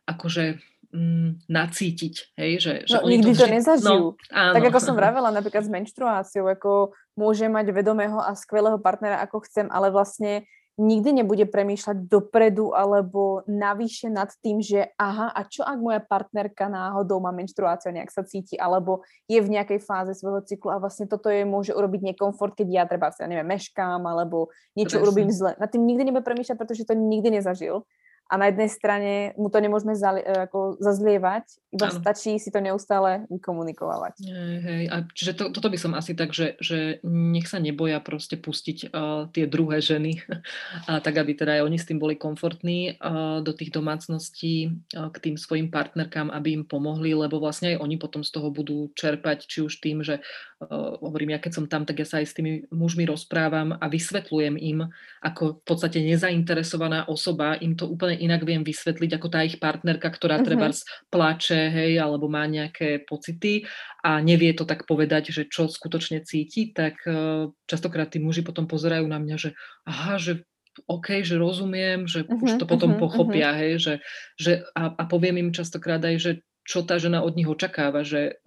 akože mm, nacítiť, hej, že, že no, nikdy to, vždy... to nezažijú. No, áno. Tak ako som vravela napríklad s menštruáciou, ako môže mať vedomého a skvelého partnera, ako chcem, ale vlastne nikdy nebude premýšľať dopredu alebo navyše nad tým, že aha, a čo ak moja partnerka náhodou má menštruáciu, nejak sa cíti, alebo je v nejakej fáze svojho cyklu a vlastne toto je môže urobiť nekomfort, keď ja treba sa, neviem, meškám alebo niečo Presne. urobím zle. Na tým nikdy nebude premýšľať, pretože to nikdy nezažil a na jednej strane mu to nemôžeme zali- e, ako zazlievať, iba ano. stačí si to neustále vykomunikovať. Hej, hej. A čiže to, toto by som asi tak, že, že nech sa neboja proste pustiť uh, tie druhé ženy, a tak aby teda aj oni s tým boli komfortní uh, do tých domácností uh, k tým svojim partnerkám, aby im pomohli, lebo vlastne aj oni potom z toho budú čerpať, či už tým, že uh, hovorím, ja keď som tam, tak ja sa aj s tými mužmi rozprávam a vysvetľujem im, ako v podstate nezainteresovaná osoba im to úplne úplne inak viem vysvetliť ako tá ich partnerka, ktorá uh-huh. treba plače, hej, alebo má nejaké pocity a nevie to tak povedať, že čo skutočne cíti, tak uh, častokrát tí muži potom pozerajú na mňa, že aha, že OK, že rozumiem, že uh-huh, už to potom uh-huh, pochopia, uh-huh. hej, že, že a, a poviem im častokrát aj, že čo tá žena od nich očakáva, že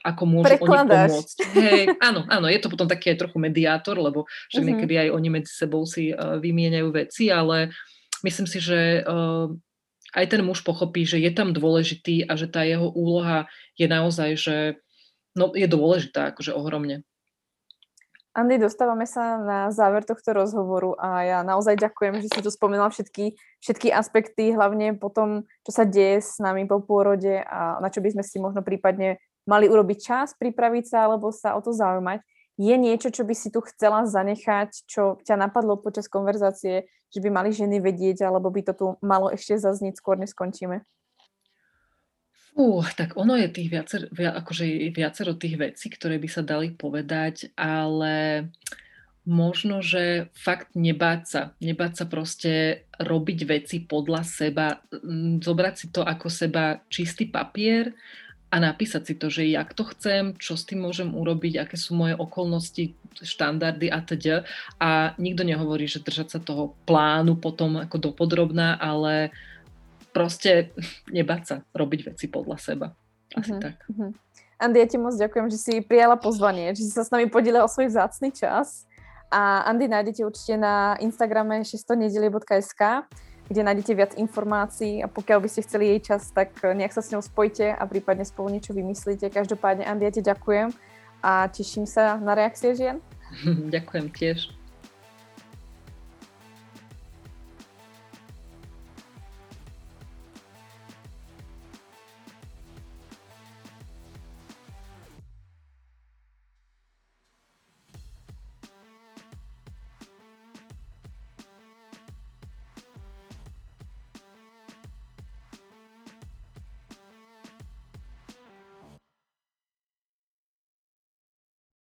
ako môžu Prekladáš. oni pomôcť. Hej, áno, áno, je to potom taký aj trochu mediátor, lebo však uh-huh. niekedy aj oni medzi sebou si uh, vymieňajú veci, ale myslím si, že uh, aj ten muž pochopí, že je tam dôležitý a že tá jeho úloha je naozaj, že no, je dôležitá, akože ohromne. Andy, dostávame sa na záver tohto rozhovoru a ja naozaj ďakujem, že si tu spomínala všetky, všetky aspekty, hlavne po tom, čo sa deje s nami po pôrode a na čo by sme si možno prípadne mali urobiť čas, pripraviť sa alebo sa o to zaujímať. Je niečo, čo by si tu chcela zanechať, čo ťa napadlo počas konverzácie, že by mali ženy vedieť, alebo by to tu malo ešte zazniť skôr, než skončíme? Fú, tak ono je tých viacer, akože viacero tých vecí, ktoré by sa dali povedať, ale možno, že fakt nebáť sa. Nebáť sa proste robiť veci podľa seba, zobrať si to ako seba čistý papier a napísať si to, že jak to chcem, čo s tým môžem urobiť, aké sú moje okolnosti, štandardy a teď. A nikto nehovorí, že držať sa toho plánu potom ako dopodrobná, ale proste nebať sa robiť veci podľa seba. Asi uh-huh, tak. Uh-huh. Andy, ja ti moc ďakujem, že si prijala pozvanie, že si sa s nami podielala o svoj vzácný čas. A Andy nájdete určite na Instagrame 600nedelie.sk kde nájdete viac informácií a pokiaľ by ste chceli jej čas, tak eh, nejak sa s ňou spojte a prípadne spolu niečo vymyslíte. Každopádne, Andy, ja ti ďakujem a teším sa na reakcie žien. ďakujem tiež.